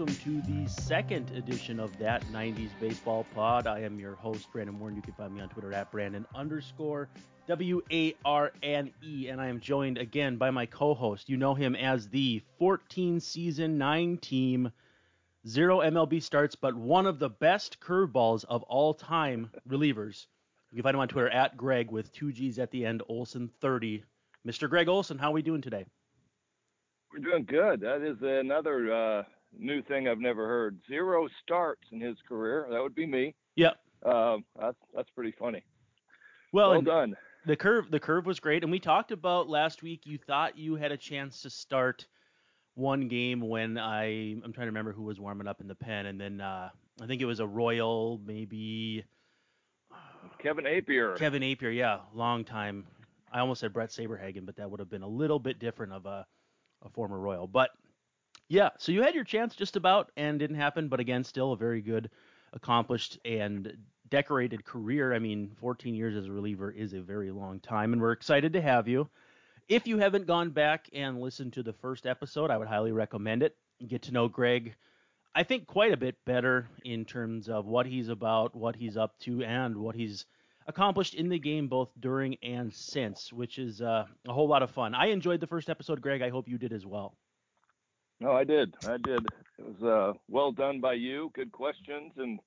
Welcome to the second edition of that 90s Baseball Pod. I am your host, Brandon Warne. You can find me on Twitter at Brandon underscore W A R N E, and I am joined again by my co host. You know him as the 14 season, 9 team, zero MLB starts, but one of the best curveballs of all time relievers. You can find him on Twitter at Gregg with two G's at the end, Olson30. Mr. Gregg Olson, how are we doing today? We're doing good. That is another uh, new thing I've never heard. Zero starts in his career. That would be me. Yep. Um, that's that's pretty funny. Well, well done. The curve the curve was great, and we talked about last week. You thought you had a chance to start one game when I I'm trying to remember who was warming up in the pen, and then uh, I think it was a Royal, maybe Kevin Appier. Kevin Appier, yeah, long time. I almost said Bret Saberhagen, but that would have been a little bit different of a a former Royal. But yeah, so you had your chance just about and didn't happen, but again, still a very good, accomplished, and decorated career. I mean, 14 years as a reliever is a very long time, and we're excited to have you. If you haven't gone back and listened to the first episode, I would highly recommend it. Get to know Gregg, I think, quite a bit better in terms of what he's about, what he's up to, and what he's accomplished in the game both during and since, which is uh, a whole lot of fun. I enjoyed the first episode, Gregg. I hope you did as well. No, I did. I did. It was uh, well done by you. Good questions, and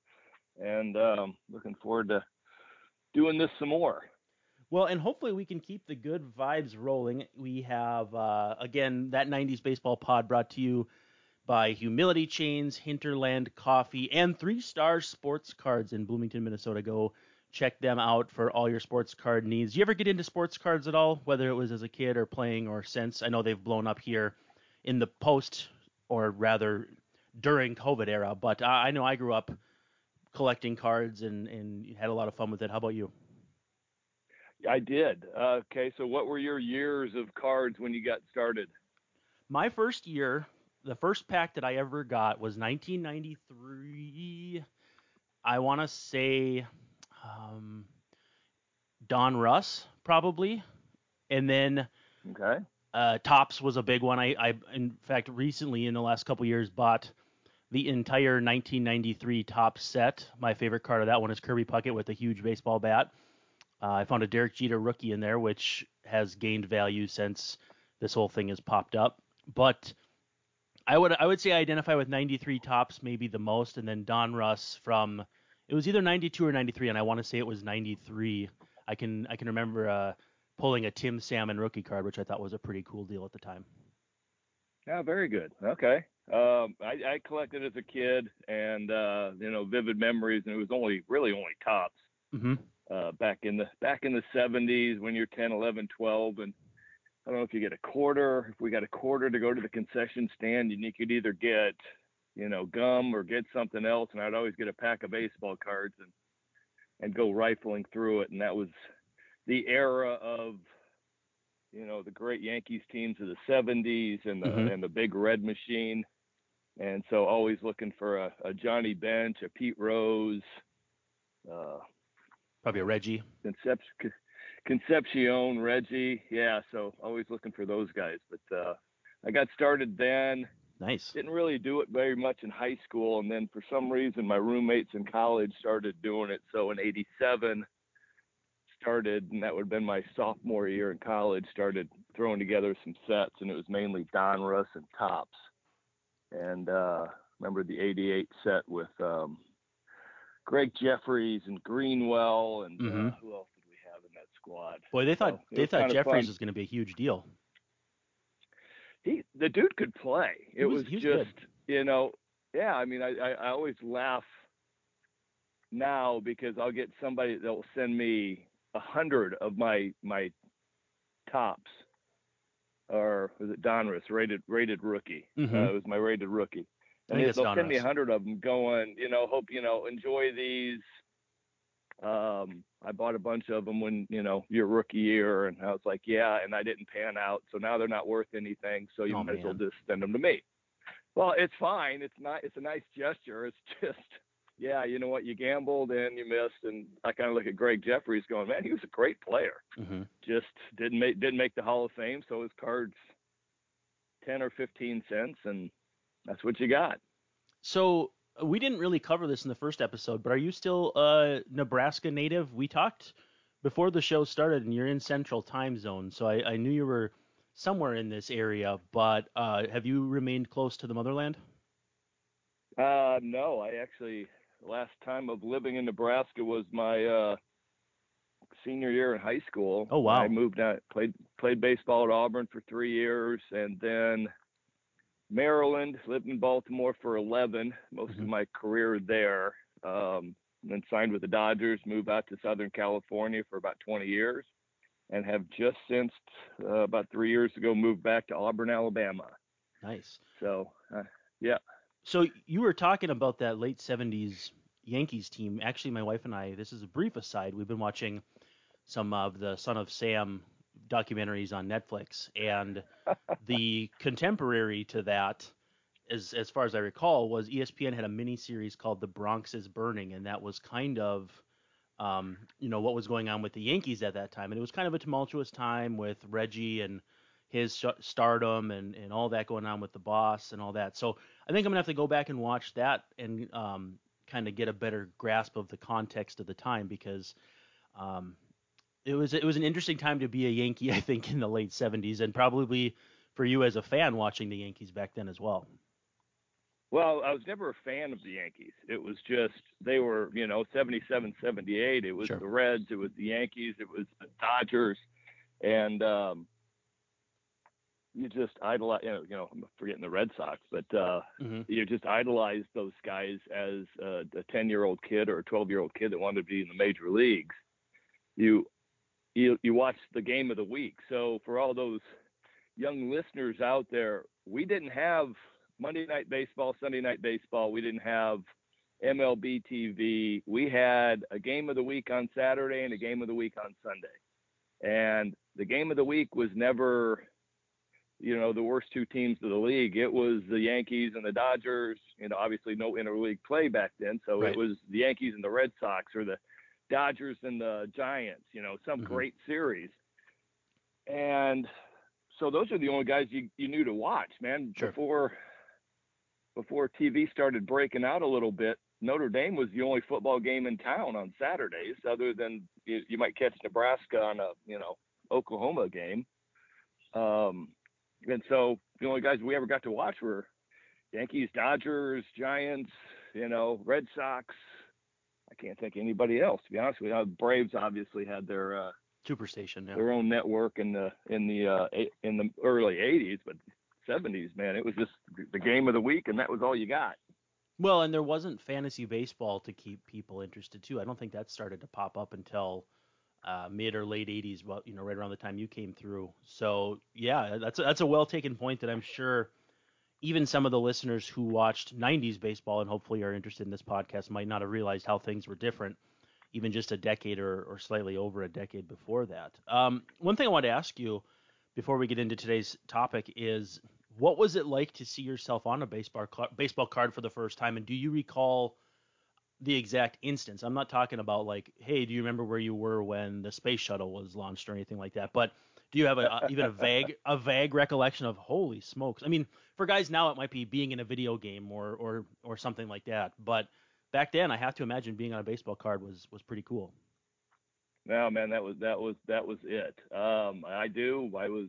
and um, looking forward to doing this some more. Well, and hopefully we can keep the good vibes rolling. We have uh, again that '90s baseball pod brought to you by Humility Chains, Hinterland Coffee, and Three Star Sports Cards in Bloomington, Minnesota. Go check them out for all your sports card needs. You ever get into sports cards at all, whether it was as a kid or playing or since? I know they've blown up here in the post, or rather during COVID era, but I, I know I grew up collecting cards and, and had a lot of fun with it. How about you? I did. Uh, okay, so what were your years of cards when you got started? My first year, the first pack that I ever got was 1993. I want to say um, Donruss probably, and then okay. Uh, Topps was a big one. I, I, in fact, recently in the last couple years bought the entire 1993 Topps set. My favorite card of that one is Kirby Puckett with a huge baseball bat. Uh, I found a Derek Jeter rookie in there, which has gained value since this whole thing has popped up. But I would I would say I identify with 93 Topps maybe the most, and then Donruss from it was either 92 or 93, and I want to say it was 93. I can I can remember uh, pulling a Tim Salmon rookie card, which I thought was a pretty cool deal at the time. Yeah, very good. Okay. Um, I, I, collected as a kid, and uh, you know, vivid memories, and it was only really only Topps. Mm-hmm. Uh, back in the back in the 70s when you're 10, 11, 12, and I don't know if you get a quarter. If we got a quarter to go to the concession stand, and you could either get you know, gum or get something else. And I'd always get a pack of baseball cards and, and go rifling through it. And that was the era of, you know, the great Yankees teams of the 70s and the, mm-hmm. and the big red machine. And so always looking for a, a Johnny Bench, a Pete Rose, uh, probably a Reggie. Concep- Concepcion, Reggie. Yeah. So always looking for those guys. But, uh, I got started then Nice. Didn't really do it very much in high school, and then for some reason my roommates in college started doing it. So in '87, started, and that would have been my sophomore year in college. Started throwing together some sets, and it was mainly Don Donruss and Topps. And uh, remember the '88 set with um, Gregg Jefferies and Greenwell, and uh, mm-hmm. uh, who else did we have in that squad? Boy, they thought so they thought Jefferies was going to be a huge deal he the dude could play. It was, was, just good. you know, yeah. I mean, I, I, I always laugh now because I'll get somebody that will send me a hundred of my my Topps or was it Donruss rated rated rookie? Mm-hmm. Uh, it was my rated rookie. And they, will send me a hundred of them going, you know, hope you know, enjoy these. Um, I bought a bunch of them when you know your rookie year, and I was like, yeah, and I didn't pan out, so now they're not worth anything. So you oh, might man. as well just send them to me. Well, it's fine. It's not. It's a nice gesture. It's just, yeah, you know what? You gambled and you missed, and I kind of look at Gregg Jefferies going, man, he was a great player. Mm-hmm. Just didn't make didn't make the Hall of Fame, so his cards ten or fifteen cents, and that's what you got. So we didn't really cover this in the first episode, but are you still a Nebraska native? We talked before the show started, and you're in Central Time Zone, so I, I knew you were somewhere in this area. But uh, have you remained close to the motherland? Uh, no, I actually last time of living in Nebraska was my uh, senior year in high school. Oh wow! I moved out, played played baseball at Auburn for three years, and then Maryland. Lived in Baltimore for 11, most mm-hmm. of my career there. Um, then signed with the Dodgers. Moved out to Southern California for about 20 years, and have just since uh, about three years ago moved back to Auburn, Alabama. Nice. So, uh, yeah. So you were talking about that late 70s Yankees team. Actually, my wife and I, this is a brief aside, we've been watching some of the Son of Sam documentaries on Netflix, and the contemporary to that, as as far as I recall, was ESPN had a mini series called "The Bronx Is Burning," and that was kind of um, you know what was going on with the Yankees at that time, and it was kind of a tumultuous time with Reggie and his sh- stardom and and all that going on with the boss and all that. So I think I'm gonna have to go back and watch that and um, kind of get a better grasp of the context of the time because um, it was it was an interesting time to be a Yankee, I think, in the late '70s, and probably for you as a fan watching the Yankees back then as well. Well, I was never a fan of the Yankees. It was just they were, you know, 77, 78. It was sure. the Reds, it was the Yankees, it was the Dodgers, and um, you just idolize. You know, you know, I'm forgetting the Red Sox, but uh, mm-hmm. you just idolize those guys as a 10 year old kid or a 12 year old kid that wanted to be in the major leagues. You you you watch the game of the week. So for all those young listeners out there, we didn't have Monday night baseball, Sunday night baseball. We didn't have MLB TV. We had a game of the week on Saturday and a game of the week on Sunday. And the game of the week was never, you know, the worst two teams of the league. It was the Yankees and the Dodgers. You know, obviously no interleague play back then, so right. it was the Yankees and the Red Sox or the Dodgers and the Giants, you know, some mm-hmm. great series. And so those are the only guys you, you knew to watch, man. Sure. Before before TV started breaking out a little bit, Notre Dame was the only football game in town on Saturdays, other than you, you might catch Nebraska on a you know Oklahoma game. Um, and so the only guys we ever got to watch were Yankees, Dodgers, Giants, you know, Red Sox, I can't think anybody else to be honest with you. Uh, Braves obviously had their uh, superstation, yeah. their own network in the in the uh, in the early '80s, but '70s, man, it was just the game of the week, and that was all you got. Well, and there wasn't fantasy baseball to keep people interested too. I don't think that started to pop up until uh, mid or late '80s, well, you know, right around the time you came through. So yeah, that's a, that's a well taken point that I'm sure even some of the listeners who watched 90s baseball and hopefully are interested in this podcast might not have realized how things were different even just a decade or, or slightly over a decade before that. Um, one thing I want to ask you before we get into today's topic is what was it like to see yourself on a baseball baseball card for the first time and do you recall the exact instance i'm not talking about like hey do you remember where you were when the space shuttle was launched or anything like that but do you have a, a, even a vague a vague recollection of holy smokes? I mean, for guys now it might be being in a video game or or or something like that, but back then I have to imagine being on a baseball card was was pretty cool. No, man, that was that was that was it. Um, I do. I was.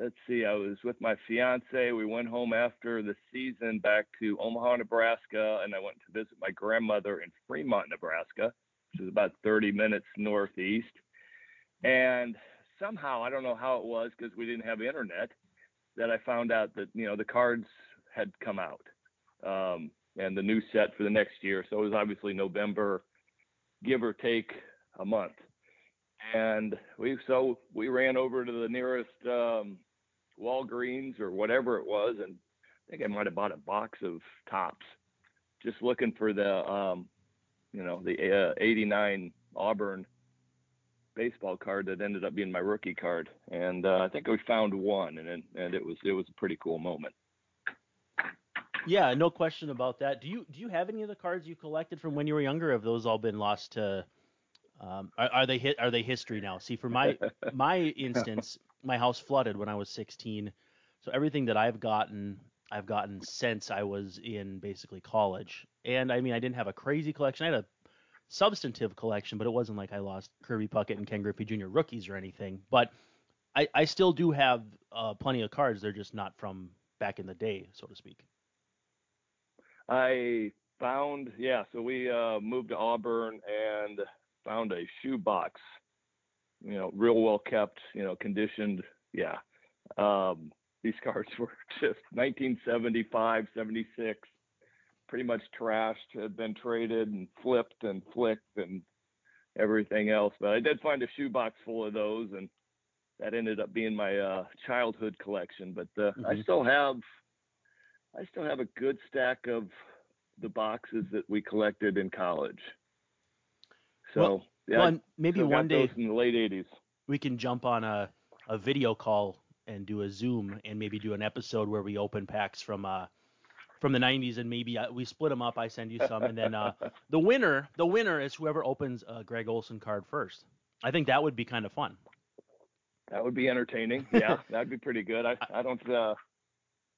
Let's see. I was with my fiance. We went home after the season back to Omaha, Nebraska, and I went to visit my grandmother in Fremont, Nebraska, which is about 30 minutes northeast. And somehow I don't know how it was because we didn't have internet that I found out that you know the cards had come out um, and the new set for the next year. So it was obviously November, give or take a month. And we so we ran over to the nearest um, Walgreens or whatever it was, and I think I might have bought a box of Topps, just looking for the um, you know the uh, '89 Auburn baseball card that ended up being my rookie card, and uh, I think we found one, and and it was it was a pretty cool moment. Yeah, no question about that. Do you do you have any of the cards you collected from when you were younger? Have those all been lost to? Um, are, are they hit? Are they history now? See, for my my instance, my house flooded when I was 16, so everything that I've gotten I've gotten since I was in basically college. And I mean, I didn't have a crazy collection. I had a substantive collection, but it wasn't like I lost Kirby Puckett and Ken Griffey Jr. rookies or anything. But I, I still do have uh, plenty of cards. They're just not from back in the day, so to speak. I found, yeah, so we uh, moved to Auburn and found a shoe box, you know, real well kept, you know, conditioned. Yeah. Um, these cards were just 1975, 76, pretty much trashed, had been traded and flipped and flicked and everything else. But I did find a shoebox full of those, and that ended up being my uh, childhood collection. But uh, mm-hmm. I still have, I still have a good stack of the boxes that we collected in college. So well, yeah, well, maybe one day in the late '80s we can jump on a a video call and do a Zoom and maybe do an episode where we open packs from uh from the 90s and maybe uh, we split them up. I send you some and then uh, the winner the winner is whoever opens a Gregg Olson card first. I think that would be kind of fun. That would be entertaining. Yeah, that'd be pretty good. I I don't uh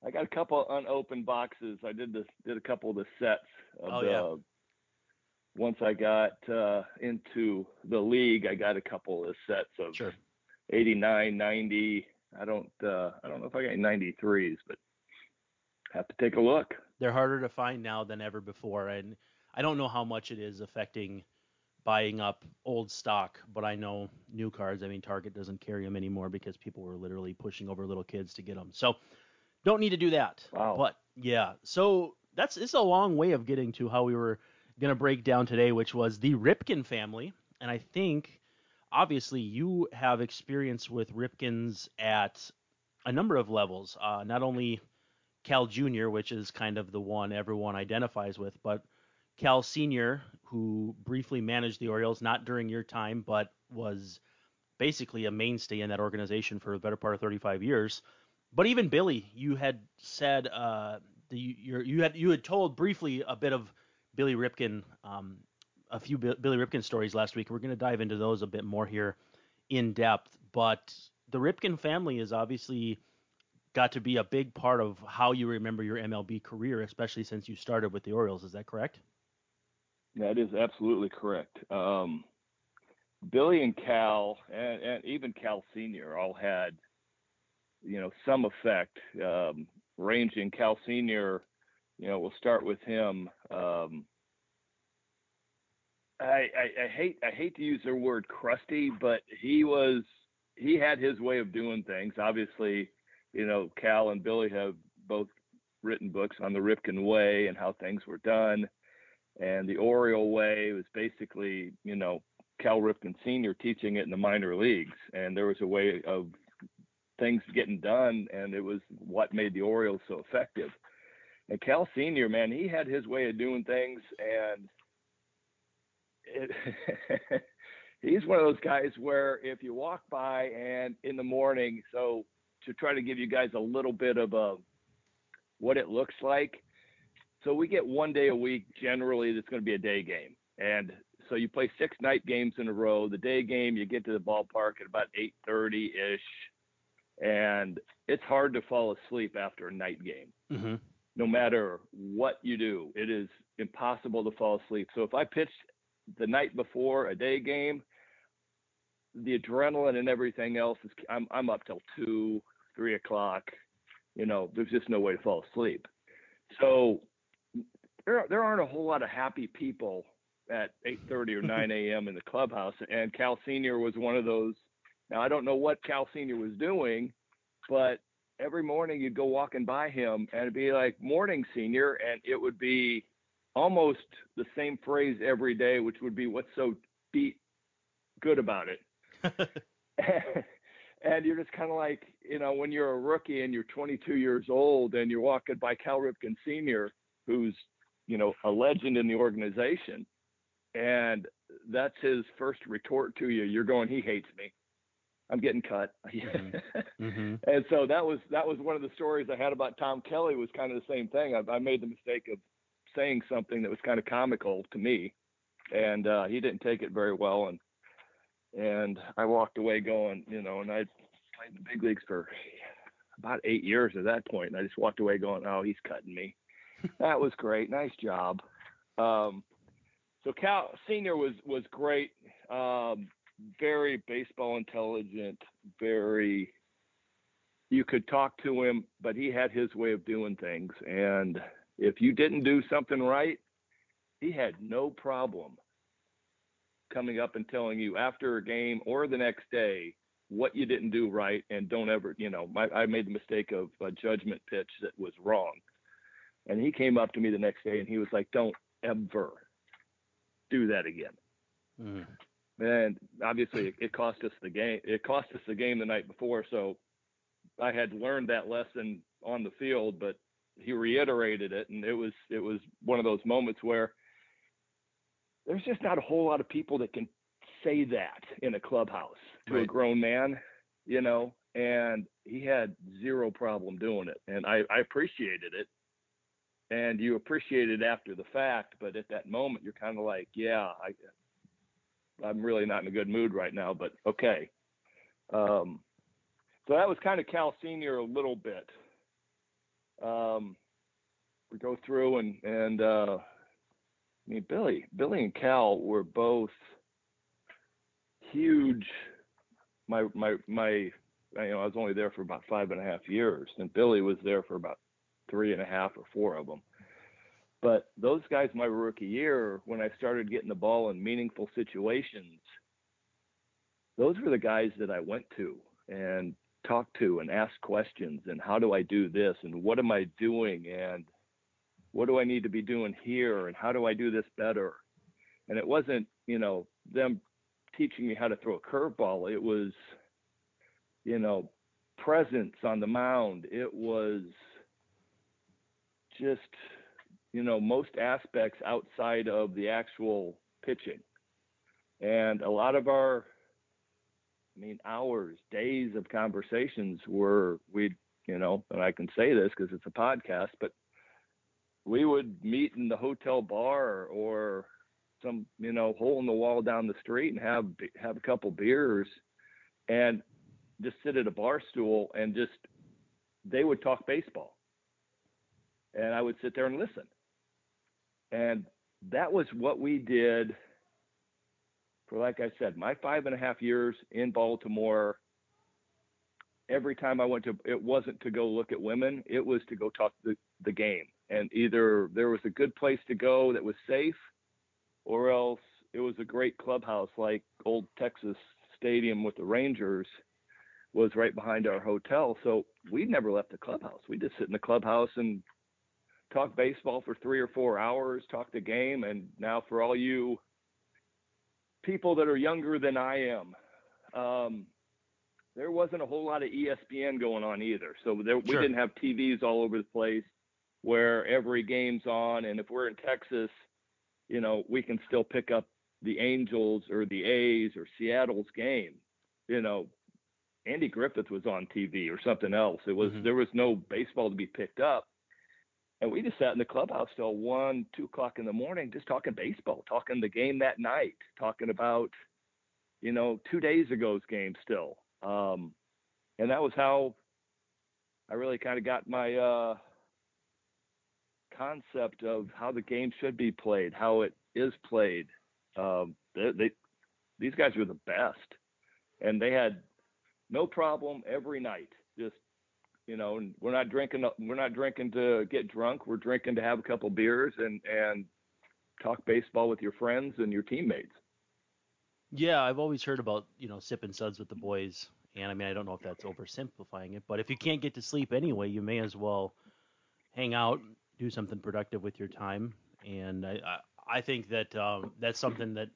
I got a couple unopened boxes. I did this did a couple of the sets of oh, the yeah. Once I got uh, into the league, I got a couple of sets of sure. 89, 90, I don't uh, I don't know if I got 93s, but have to take a look. They're harder to find now than ever before, and I don't know how much it is affecting buying up old stock, but I know new cards. I mean, Target doesn't carry them anymore because people were literally pushing over little kids to get them. So don't need to do that. Wow. But yeah, so that's it's a long way of getting to how we were gonna break down today, which was the Ripken family, and I think obviously you have experience with Ripkens at a number of levels, uh, not only Cal Jr., which is kind of the one everyone identifies with, but Cal Sr., who briefly managed the Orioles, not during your time, but was basically a mainstay in that organization for the better part of 35 years. But even Billy, you had said uh, the, you had you had told briefly a bit of Billy Ripken um, a few Billy Ripken stories last week. We're going to dive into those a bit more here in depth. But the Ripken family has obviously got to be a big part of how you remember your MLB career, especially since you started with the Orioles. Is that correct? That is absolutely correct. Um, Billy and Cal, and, and, even Cal Senior, all had, you know, some effect. Um, ranging Cal Senior, you know, we'll start with him. Um, I, I, I hate I hate to use the word crusty, but he was he had his way of doing things. Obviously, you know, Cal and Billy have both written books on the Ripken way and how things were done. And the Oriole way was basically, you know, Cal Ripken Sr. teaching it in the minor leagues. And there was a way of things getting done, and it was what made the Orioles so effective. And Cal Sr., man, he had his way of doing things. And it, he's one of those guys where if you walk by and in the morning, so to try to give you guys a little bit of a what it looks like. So we get one day a week generally that's going to be a day game. And so you play six night games in a row. The day game, you get to the ballpark at about 8:30 ish, and it's hard to fall asleep after a night game. Mm-hmm. No matter what you do, it is impossible to fall asleep. So if I pitch the night before a day game, the adrenaline and everything else is I'm I'm up till two, three o'clock. You know, there's just no way to fall asleep. So there there aren't a whole lot of happy people at 8:30 or 9 a.m. in the clubhouse. And Cal Senior was one of those. Now I don't know what Cal Senior was doing, but every morning you'd go walking by him and it'd be like morning senior and it would be almost the same phrase every day, which would be what's so beat good about it. and you're just kind of like, you know, when you're a rookie and you're 22 years old and you're walking by Cal Ripken Sr., who's, you know, a legend in the organization, and that's his first retort to you. You're going, he hates me. I'm getting cut. mm-hmm. Mm-hmm. And so that was that was one of the stories I had about Tom Kelly was kind of the same thing. I, I made the mistake of saying something that was kind of comical to me, and uh, he didn't take it very well, and and I walked away going, you know, and I played in the big leagues for about eight years at that point, and I just walked away going, "Oh, he's cutting me." that was great. Nice job. Um, so Cal Senior was was great. Um, very baseball intelligent. Very. You could talk to him, but he had his way of doing things, and if you didn't do something right, he had no problem coming up and telling you after a game or the next day what you didn't do right and don't ever you know my, i made the mistake of a judgment pitch that was wrong and he came up to me the next day and he was like don't ever do that again mm. And obviously it, it cost us the game it cost us the game the night before so i had learned that lesson on the field but he reiterated it and it was it was one of those moments where there's just not a whole lot of people that can say that in a clubhouse to right. a grown man, you know, and he had zero problem doing it. And I, I appreciated it. And you appreciate it after the fact, but at that moment you're kind of like, yeah, I I'm really not in a good mood right now, but okay. Um, so that was kind of Cal Senior a little bit. Um, we go through and and uh, I mean, Billy, Billy and Cal were both huge. My my my, you know, I was only there for about five and a half years, and Billy was there for about three and a half or four of them. But those guys, my rookie year, when I started getting the ball in meaningful situations, those were the guys that I went to and talked to and asked questions and how do I do this and what am I doing and what do I need to be doing here and how do I do this better? And it wasn't, you know, them teaching me how to throw a curveball. It was, you know, presence on the mound. It was just, you know, most aspects outside of the actual pitching. And a lot of our, I mean, hours, days of conversations were, we, you know, and I can say this because it's a podcast, but we would meet in the hotel bar or some you know hole in the wall down the street and have have a couple beers and just sit at a bar stool and just they would talk baseball and I would sit there and listen and that was what we did for like I said my five and a half years in Baltimore every time I went to it wasn't to go look at women it was to go talk the, the game and either there was a good place to go that was safe, or else it was a great clubhouse like old Texas Stadium with the Rangers was right behind our hotel. So we never left the clubhouse. We just sit in the clubhouse and talk baseball for three or four hours, talk the game. And now for all you people that are younger than I am, um, there wasn't a whole lot of ESPN going on either. So there, sure. we didn't have TVs all over the place where every game's on, and if we're in Texas, you know, we can still pick up the Angels or the A's or Seattle's game. You know, Andy Griffith was on TV or something else. It was mm-hmm. there was no baseball to be picked up, and we just sat in the clubhouse till one, two o'clock in the morning, just talking baseball, talking the game that night, talking about, you know, two days ago's game still. Um, and that was how I really kind of got my uh, concept of how the game should be played, how it is played. Um, they, they, these guys were the best, and they had no problem every night. Just you know, we're not drinking. We're not drinking to get drunk. We're drinking to have a couple beers and and talk baseball with your friends and your teammates. Yeah, I've always heard about you know sipping suds with the boys, and I mean I don't know if that's oversimplifying it, but if you can't get to sleep anyway, you may as well hang out, do something productive with your time. And I, I, think that um, that's something that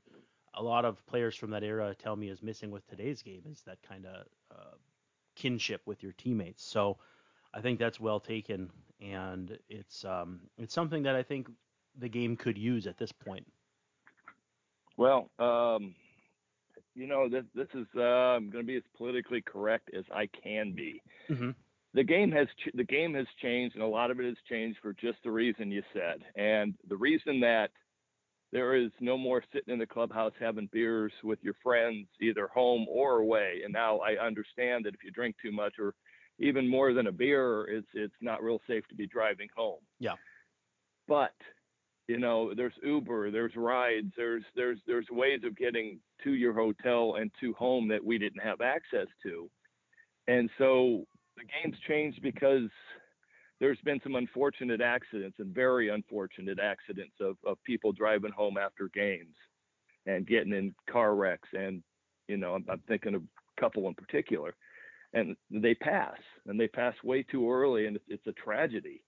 a lot of players from that era tell me is missing with today's game is that kind of uh, kinship with your teammates. So I think that's well taken, and it's um, it's something that I think the game could use at this point. Well, um, you know, this this is uh, going to be as politically correct as I can be. Mm-hmm the game has ch- the game has changed, and a lot of it has changed for just the reason you said. And the reason that there is no more sitting in the clubhouse having beers with your friends, either home or away. And now I understand that if you drink too much or even more than a beer, it's it's not real safe to be driving home. Yeah. But you know, there's Uber, there's rides, there's there's there's ways of getting to your hotel and to home that we didn't have access to. And so the game's changed because there's been some unfortunate accidents and very unfortunate accidents of, of people driving home after games and getting in car wrecks and you know I'm, I'm thinking of a couple in particular. And they pass and they pass way too early and it's, it's a tragedy.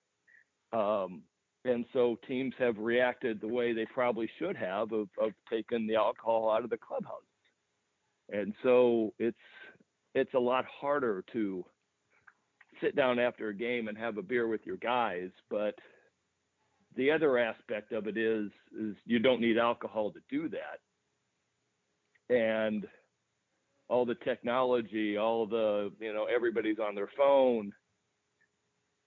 Um, and so teams have reacted the way they probably should have of, of taking the alcohol out of the clubhouse. And so it's it's a lot harder to sit down after a game and have a beer with your guys but the other aspect of it is is you don't need alcohol to do that. And all the technology all the you know everybody's on their phone.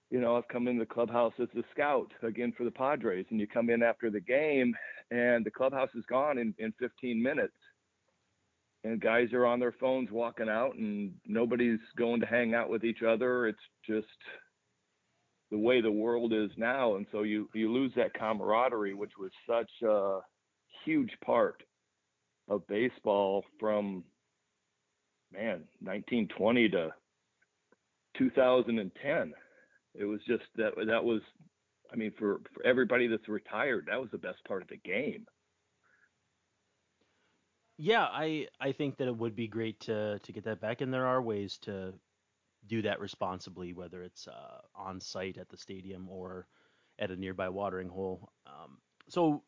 You know i've come in the clubhouse as a scout again for the padres and you come in after the game and the clubhouse is gone in, in 15 minutes and guys are on their phones walking out and nobody's going to hang out with each other. It's just the way the world is now and so you you lose that camaraderie which was such a huge part of baseball from man 1920 to 2010 it was just that that was i mean for, for everybody that's retired that was the best part of the game Yeah, I I think that it would be great to to get that back, and there are ways to do that responsibly, whether it's uh, on site at the stadium or at a nearby watering hole. Um, so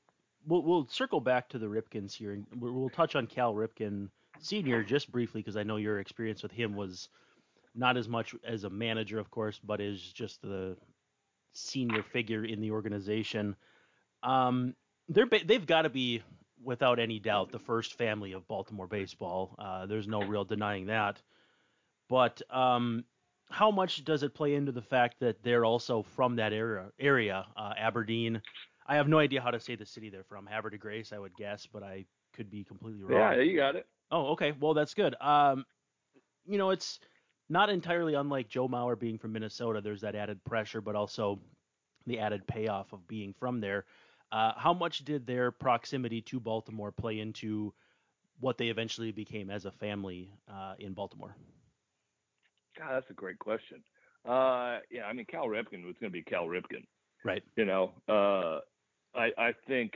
we'll we'll circle back to the Ripkens here, and we'll, touch on Cal Ripken Senior just briefly because I know your experience with him was not as much as a manager, of course, but as just the senior figure in the organization. Um, they're they've got to be without any doubt the first family of Baltimore baseball. Uh, there's no real denying that. But um, how much does it play into the fact that they're also from that area? Area, uh, Aberdeen. I have no idea how to say the city they're from. Havre de Grace, I would guess, but I could be completely wrong. yeah you got it Oh, okay. Well, that's good. Um, you know, it's not entirely unlike Joe Mauer being from Minnesota. There's that added pressure, but also the added payoff of being from there. Uh, how much did their proximity to Baltimore play into what they eventually became as a family uh, in Baltimore? god that's a great question uh yeah i mean cal ripken was going to be cal ripken Right. you know uh i i think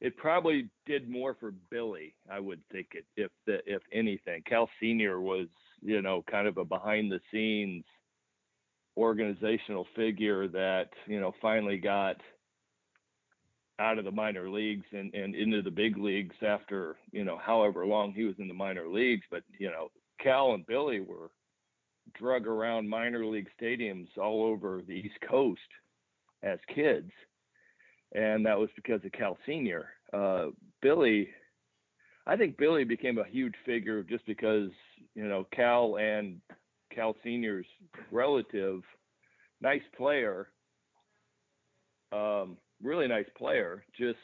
it probably did more for billy i would think it if the if anything cal senior was you know kind of a behind the scenes organizational figure that you know finally got out of the minor leagues and, and into the big leagues after you know however long he was in the minor leagues. But you know cal and billy were drug around minor league stadiums all over the east coast as kids. And that was because of cal senior. Uh, billy i think billy became a huge figure just because you know cal and cal senior's relative nice player um, really nice player. Just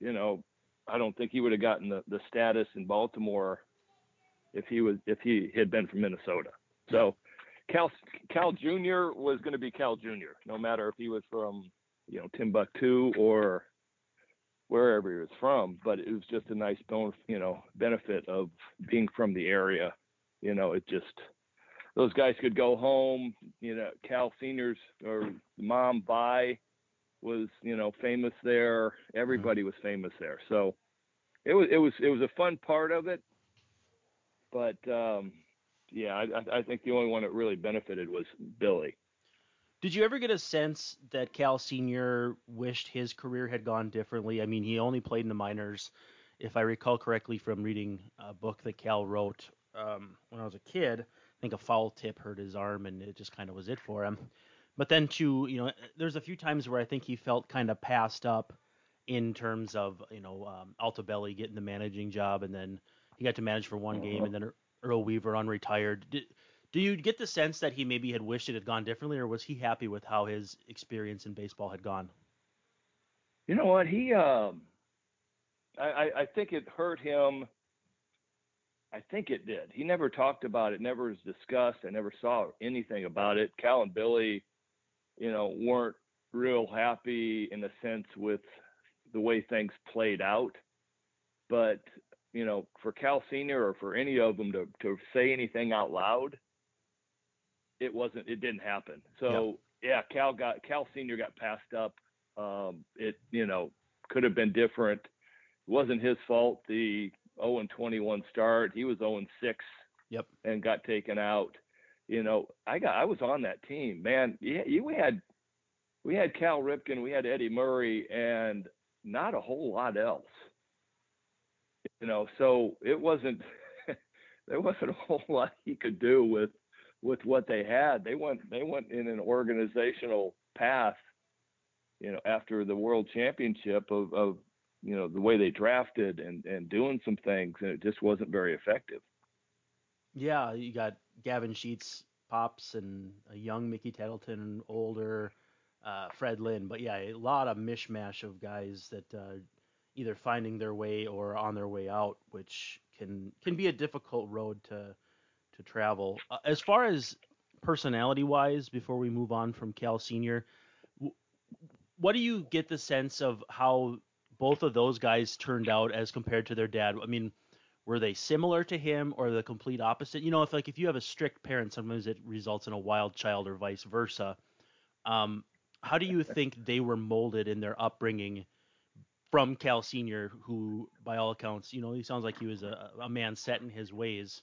you know, I don't think he would have gotten the, the status in Baltimore if he was if he had been from Minnesota. So Cal Cal Jr. was going to be Cal Jr. No matter if he was from you know Timbuktu or wherever he was from. But it was just a nice you know, benefit of being from the area. You know, it just those guys could go home. You know, Cal Seniors or mom Vi was you know famous there. Everybody was famous there. So it was it was it was a fun part of it. But um, yeah, I, I think the only one that really benefited was Billy. Did you ever get a sense that Cal Senior wished his career had gone differently? I mean, he only played in the minors, if I recall correctly from reading a book that Cal wrote um, when I was a kid. I think a foul tip hurt his arm, and it just kind of was it for him. But then to you know, there's a few times where I think he felt kind of passed up in terms of you know um, Altobelli getting the managing job, and then he got to manage for one game, and then Earl Weaver unretired. Did, do you get the sense that he maybe had wished it had gone differently, or was he happy with how his experience in baseball had gone? You know what? He, um, I, I think it hurt him I think it did. He never talked about it, never was discussed. I never saw anything about it. Cal and Billy, you know, weren't real happy in a sense with the way things played out. But, you know, for Cal Senior or for any of them to, to say anything out loud, it wasn't it didn't happen. So yeah, Cal got Cal Senior got passed up. Um, it you know could have been different. It wasn't his fault. The 0 and 21 start. He was 0 and 6. Yep. And got taken out. You know, I got I was on that team, man. Yeah, we had we had Cal Ripken, we had Eddie Murray, and not a whole lot else. You know, so it wasn't there wasn't a whole lot he could do with with what they had. They went they went in an organizational path, you know, after the world championship of, of you know the way they drafted and and doing some things, and it just wasn't very effective. Yeah, you got Gavin Sheets, pops, and a young Mickey Tettleton, older uh, Fred Lynn. But yeah, a lot of mishmash of guys that uh, either finding their way or on their way out, which can can be a difficult road to to travel. Uh, as far as personality wise, before we move on from Cal Senior, what do you get the sense of how both of those guys turned out as compared to their dad? I mean, were they similar to him or the complete opposite? You know, if like if you have a strict parent, sometimes it results in a wild child or vice versa. Um, how do you think they were molded in their upbringing from Cal Senior, who by all accounts, you know, he sounds like he was a, a man set in his ways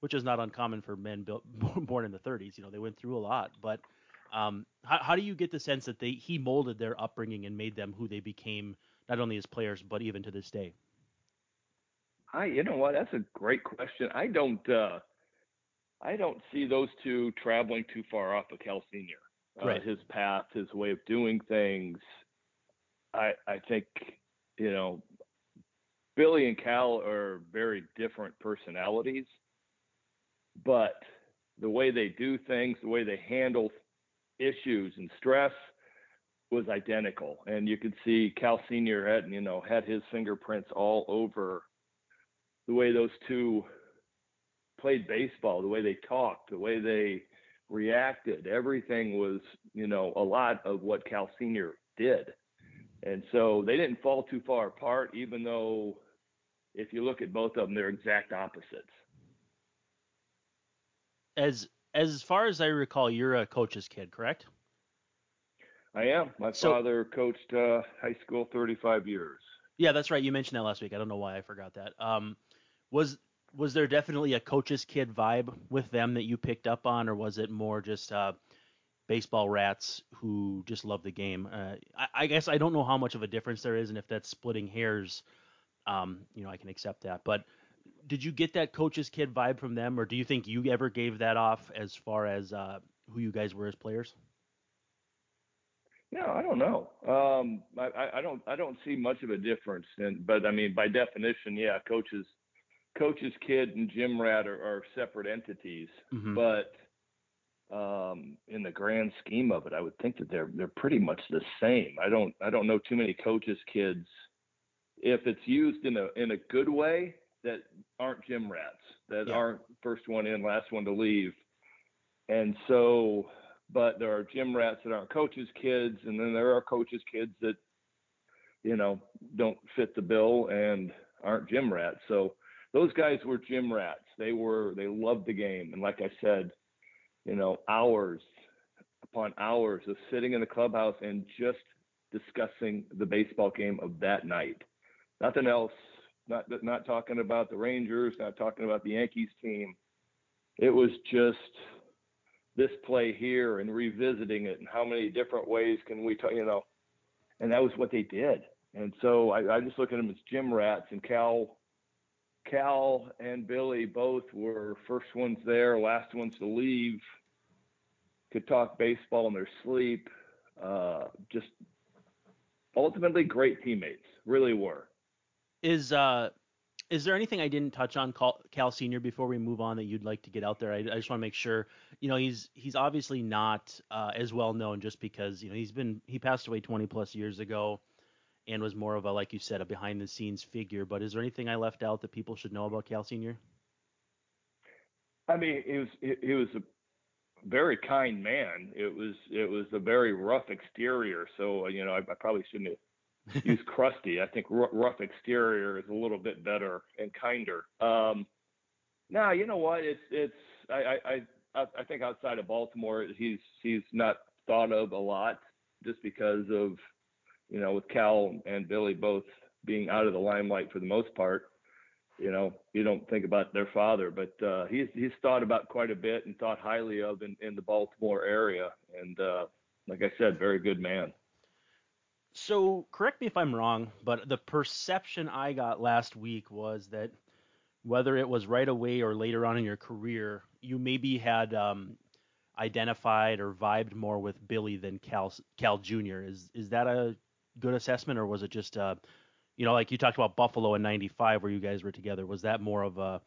which is not uncommon for men built, born in the 30s. You know, they went through a lot. But um, how, how do you get the sense that they he molded their upbringing and made them who they became, not only as players but even to this day? I, you know what? That's a great question. I don't, uh, I don't see those two traveling too far off of Cal Senior. Uh, right. His path, his way of doing things. I, I think, you know, Billy and Cal are very different personalities but the way they do things, the way they handle issues and stress was identical. And you could see Cal Senior had, you know, had his fingerprints all over the way those two played baseball, the way they talked, the way they reacted. Everything was, you know, a lot of what Cal Senior did. And so they didn't fall too far apart, even though if you look at both of them, they're exact opposites as as far as I recall, you're a coach's kid, correct? I am. My so, father coached uh, high school 35 years. Yeah, that's right. You mentioned that last week. I don't know why I forgot that. Um, was was there definitely a coach's kid vibe with them that you picked up on, or was it more just uh, baseball rats who just love the game? Uh, I, I, guess I don't know how much of a difference there is, and if that's splitting hairs, um, you know, I can accept that. But did you get that coach's kid vibe from them, or do you think you ever gave that off as far as uh, who you guys were as players? Yeah, I don't know. Um, I, I don't I don't see much of a difference, and but I mean by definition, yeah, coaches coach's kid and gym rat are, are separate entities, mm-hmm. but um, in the grand scheme of it, I would think that they're they're pretty much the same. I don't I don't know too many coaches kids. If it's used in a in a good way, that aren't gym rats, that yeah. aren't first one in, last one to leave. And so, but there are gym rats that aren't coaches' kids, and then there are coaches' kids that, you know, don't fit the bill and aren't gym rats. So those guys were gym rats. They were, they loved the game. And like I said, you know, hours upon hours of sitting in the clubhouse and just discussing the baseball game of that night. Nothing else not not talking about the Rangers, not talking about the Yankees team. It was just this play here and revisiting it and how many different ways can we talk, you know, and that was what they did. And so I, I just look at them as gym rats and Cal, Cal and Billy both were first ones there, last ones to leave, could talk baseball in their sleep. Uh, just ultimately great teammates, really were. Is uh is there anything I didn't touch on Cal Senior before we move on that you'd like to get out there? I, I just want to make sure. You know, he's he's obviously not uh, as well known just because you know he's been he passed away 20 plus years ago, and was more of a like you said a behind the scenes figure. But is there anything I left out that people should know about Cal Senior? I mean, he was he, was a very kind man. It was it was a very rough exterior. So you know, I, I probably shouldn't have used crusty. I think r- rough exterior is a little bit better and kinder. Um, now you know what? It's it's I I I, I think outside of Baltimore, he's he's not thought of a lot just because of you know with Cal and Billy both being out of the limelight for the most part you know, you don't think about their father, but uh, he's he's thought about quite a bit and thought highly of in, in the Baltimore area. And uh, like I said, very good man. So correct me if I'm wrong, but the perception I got last week was that whether it was right away or later on in your career, you maybe had um, identified or vibed more with Billy than Cal Cal Jr. Is is that a good assessment, or was it just uh, you know, like you talked about Buffalo in '95 where you guys were together. Was that more of a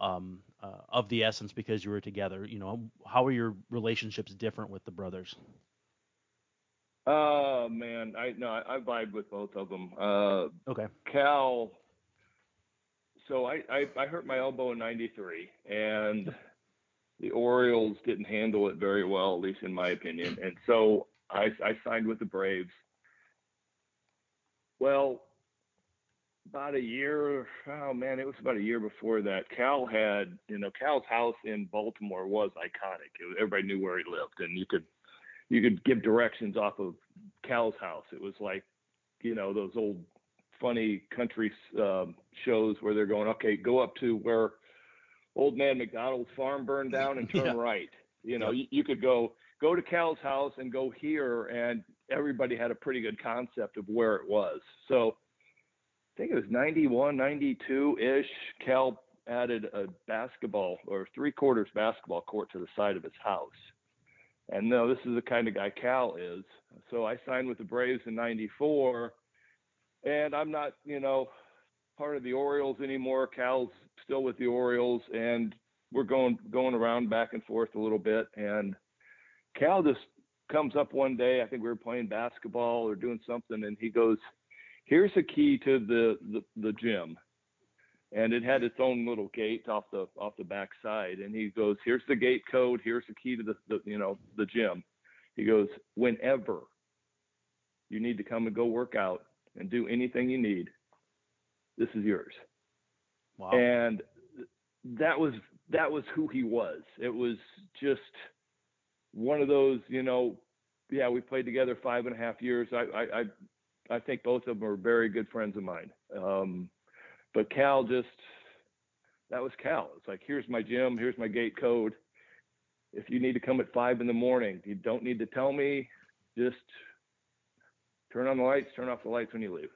um, uh, of the essence because you were together? You know, how are your relationships different with the brothers? Oh man, I no, I, I vibe with both of them. Uh, okay. Cal. So I, I I hurt my elbow in '93, and the Orioles didn't handle it very well, at least in my opinion. And so I I signed with the Braves. Well, about a year. Oh man, it was about a year before that. Cal had, you know, Cal's house in Baltimore was iconic. Was, everybody knew where he lived, and you could you could give directions off of Cal's house. It was like, you know, those old funny country um, shows where they're going, okay, go up to where old man McDonald's farm burned down and turn yeah. right. You know, you, you could go go to Cal's house and go here, and everybody had a pretty good concept of where it was. So I think it was 91, 92 ish. Cal added a basketball or three quarters basketball court to the side of his house. And no, this is the kind of guy Cal is. So I signed with the Braves in 94 and I'm not, you know, part of the Orioles anymore. Cal's still with the Orioles and we're going going around back and forth a little bit and Cal just comes up one day, I think we were playing basketball or doing something and he goes, here's a key to the, the, the gym. And it had its own little gate off the off the back side. And he goes, Here's the gate code, here's the key to the, the you know, the gym. He goes, Whenever you need to come and go work out and do anything you need, this is yours. Wow. And that was that was who he was. It was just one of those, you know, yeah, we played together five and a half years. I, I, I think both of them are very good friends of mine. Um, but Cal just, that was Cal. It's like, here's my gym, here's my gate code. If you need to come at five in the morning, you don't need to tell me. Just turn on the lights, turn off the lights when you leave.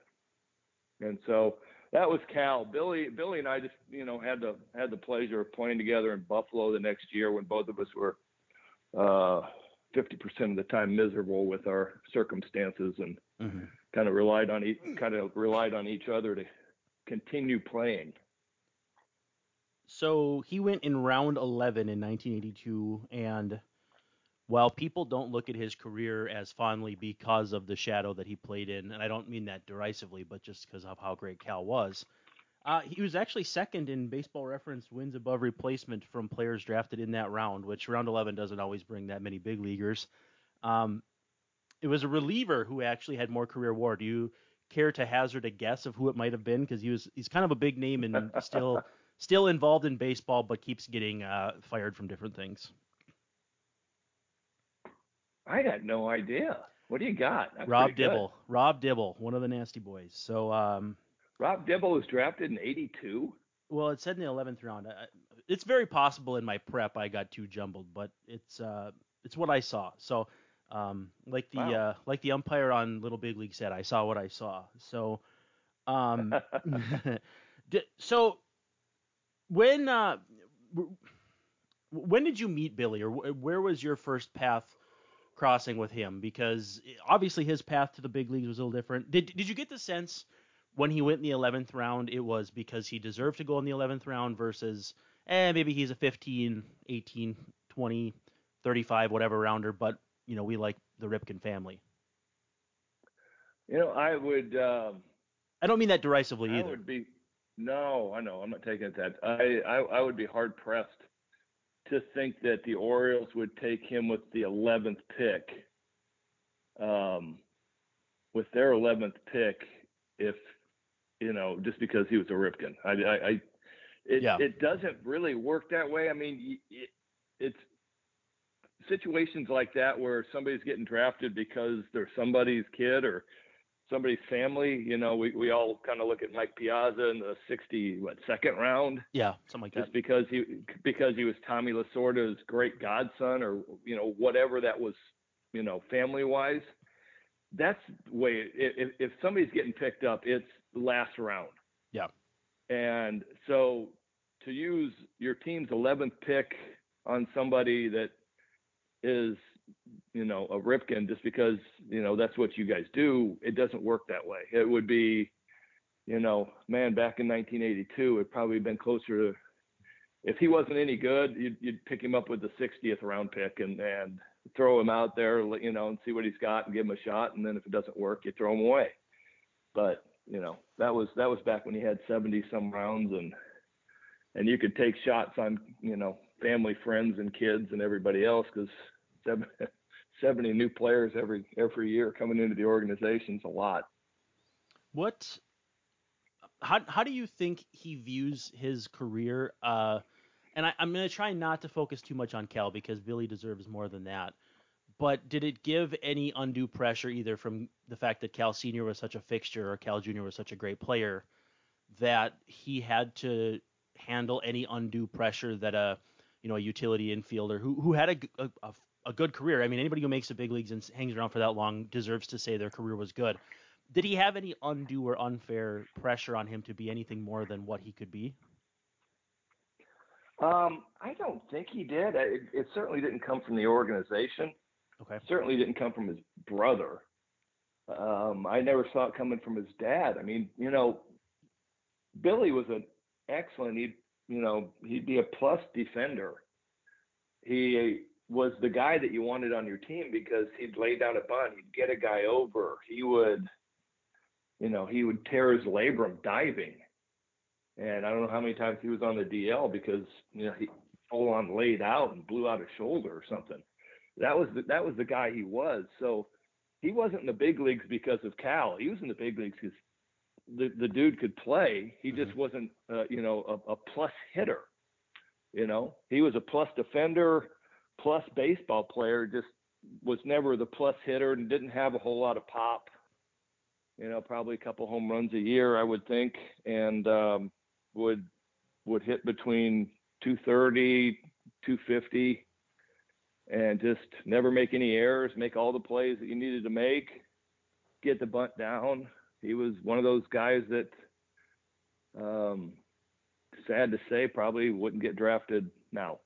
And so that was Cal. Billy, Billy and I just, you know, had the had the pleasure of playing together in Buffalo the next year when both of us were uh, 50% of the time miserable with our circumstances and mm-hmm. kind of relied on each kind of relied on each other to continue playing. So he went in round 11 in 1982 and while people don't look at his career as fondly because of the shadow that he played in, and I don't mean that derisively, but just because of how great Cal was, uh, he was actually second in Baseball Reference wins above replacement from players drafted in that round, which round 11 doesn't always bring that many big leaguers. Um, it was a reliever who actually had more career WAR. Do you care to hazard a guess of who it might have been? Because he was he's kind of a big name and still still involved in baseball, but keeps getting uh, fired from different things. I got no idea. What do you got? Rob Dibble. Rob Dibble, one of the nasty boys. So um, Rob Dibble was drafted in '82. Well, it said in the 11th round. It's very possible in my prep I got too jumbled, but it's uh, it's what I saw. So, um, like the wow. uh, like the umpire on Little Big League said, I saw what I saw. So, um, so when uh, when did you meet Billy, or where was your first path crossing with him? Because obviously his path to the big leagues was a little different. Did did you get the sense? When he went in the 11th round, it was because he deserved to go in the 11th round versus, eh, maybe he's a 15, 18, 20, 35, whatever rounder, but, you know, we like the Ripken family. You know, I would. Um, I don't mean that derisively either. I would be. No, I know. I'm not taking it that. I, I, I would be hard pressed to think that the Orioles would take him with the 11th pick. Um, with their 11th pick, if you know, just because he was a Ripken, I, I, I it, yeah. it doesn't really work that way. I mean, it, it's situations like that where somebody's getting drafted because they're somebody's kid or somebody's family. You know, we, we all kind of look at Mike Piazza in the 60 what second round. Yeah, something like that. just because he because he was Tommy Lasorda's great godson or you know whatever that was, you know, family wise. That's the way. If if somebody's getting picked up, it's last round. Yeah. And so to use your team's 11th pick on somebody that is you know a Ripken just because you know that's what you guys do. It doesn't work that way. It would be, you know, man, back in 1982, it probably been closer to. If he wasn't any good, you'd, you'd pick him up with the 60th round pick and and throw him out there, you know, and see what he's got and give him a shot. And then if it doesn't work, you throw him away. But you know, that was that was back when he had 70 some rounds and and you could take shots on you know family, friends, and kids and everybody else because 70 new players every every year coming into the organization's a lot. What? How how do you think he views his career? Uh, and I, I'm going to try not to focus too much on Cal because Billy deserves more than that. But did it give any undue pressure either from the fact that Cal Senior was such a fixture or Cal Junior was such a great player that he had to handle any undue pressure that a you know a utility infielder who who had a, a, a good career. I mean, anybody who makes the big leagues and hangs around for that long deserves to say their career was good. Did he have any undue or unfair pressure on him to be anything more than what he could be? Um, I don't think he did. It, it certainly didn't come from the organization. Okay. Certainly didn't come from his brother. Um, I never saw it coming from his dad. I mean, you know, Billy was an excellent. He, you know, he'd be a plus defender. He was the guy that you wanted on your team because he'd lay down a bunt, he'd get a guy over, he would, you know, he would tear his labrum diving. And I don't know how many times he was on the DL because you know he full on laid out and blew out a shoulder or something. That was the, that was the guy he was. So he wasn't in the big leagues because of Cal. He was in the big leagues because the the dude could play. He just mm-hmm. wasn't, uh, you know, a, a plus hitter. You know, he was a plus defender, plus baseball player. Just was never the plus hitter and didn't have a whole lot of pop. You know, probably a couple home runs a year, I would think, and um, would would hit between 230, 250, and just never make any errors. Make all the plays that you needed to make. Get the bunt down he was one of those guys that, um, sad to say, probably wouldn't get drafted now.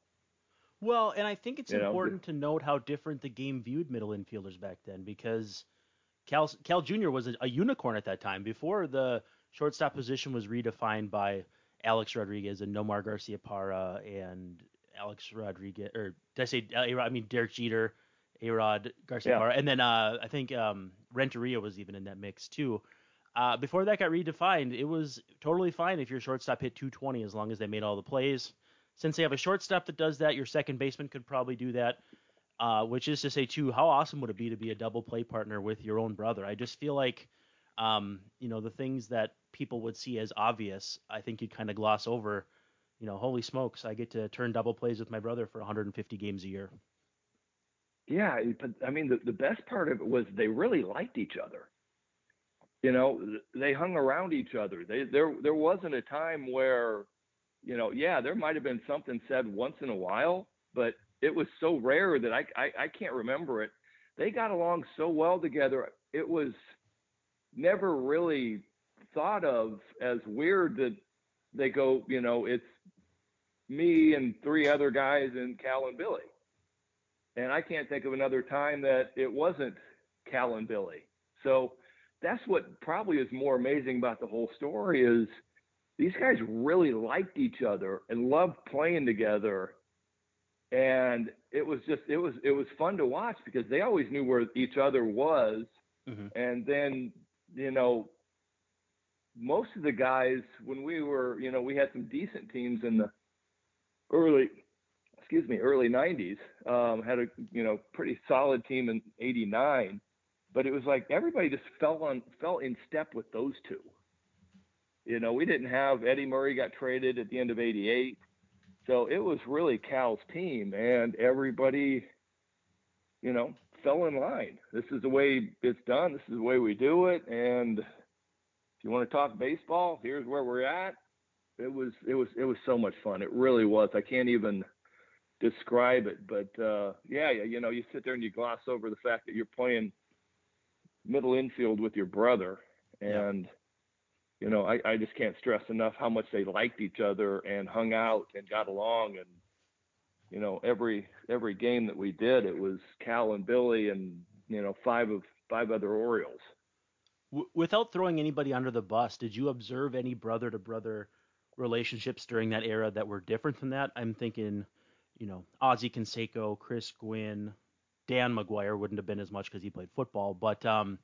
Well, and I think it's you important know, to note how different the game viewed middle infielders back then because Cal Cal Jr. was a, a unicorn at that time. Before the shortstop position was redefined by Alex Rodriguez and Nomar Garcia Garciaparra and Alex Rodriguez, or did I say I mean Derek Jeter, Arod Garcia yeah. and then uh, I think um, Renteria was even in that mix too. Uh, before that got redefined, it was totally fine if your shortstop hit 220 as long as they made all the plays. Since they have a shortstop that does that, your second baseman could probably do that. Uh, which is to say, too, how awesome would it be to be a double play partner with your own brother? I just feel like, um, you know, the things that people would see as obvious, I think you'd kind of gloss over. You know, holy smokes, I get to turn double plays with my brother for 150 games a year. Yeah, but I mean, the, the best part of it was they really liked each other you know, they hung around each other. They, there, there wasn't a time where, you know, yeah, there might have been something said once in a while, but it was so rare that I, I, I can't remember it. They got along so well together. It was never really thought of as weird that they go, you know, it's me and three other guys and Cal and Billy. And I can't think of another time that it wasn't Cal and Billy. So that's what probably is more amazing about the whole story is these guys really liked each other and loved playing together and it was just it was it was fun to watch because they always knew where each other was mm-hmm. and then you know most of the guys when we were you know we had some decent teams in the early excuse me, early 90s. Um, had a you know pretty solid team in '89, but it was like everybody just fell on fell in step with those two. You know, we didn't have Eddie Murray got traded at the end of '88, so it was really Cal's team, and everybody, you know, fell in line. This is the way it's done. This is the way we do it, and if you want to talk baseball, here's where we're at it was it was it was so much fun. It really was. I can't even describe it, but uh, yeah, you know, you sit there and you gloss over the fact that you're playing middle infield with your brother, and yeah. you know, I, I just can't stress enough how much they liked each other and hung out and got along, and you know, every every game that we did, it was Cal and Billy and you know five of five other Orioles. without throwing anybody under the bus, did you observe any brother to brother? Relationships during that era that were different than that. I'm thinking, you know, Ozzie Canseco, Chris Gwynn, Dan McGwire wouldn't have been as much because he played football, but um,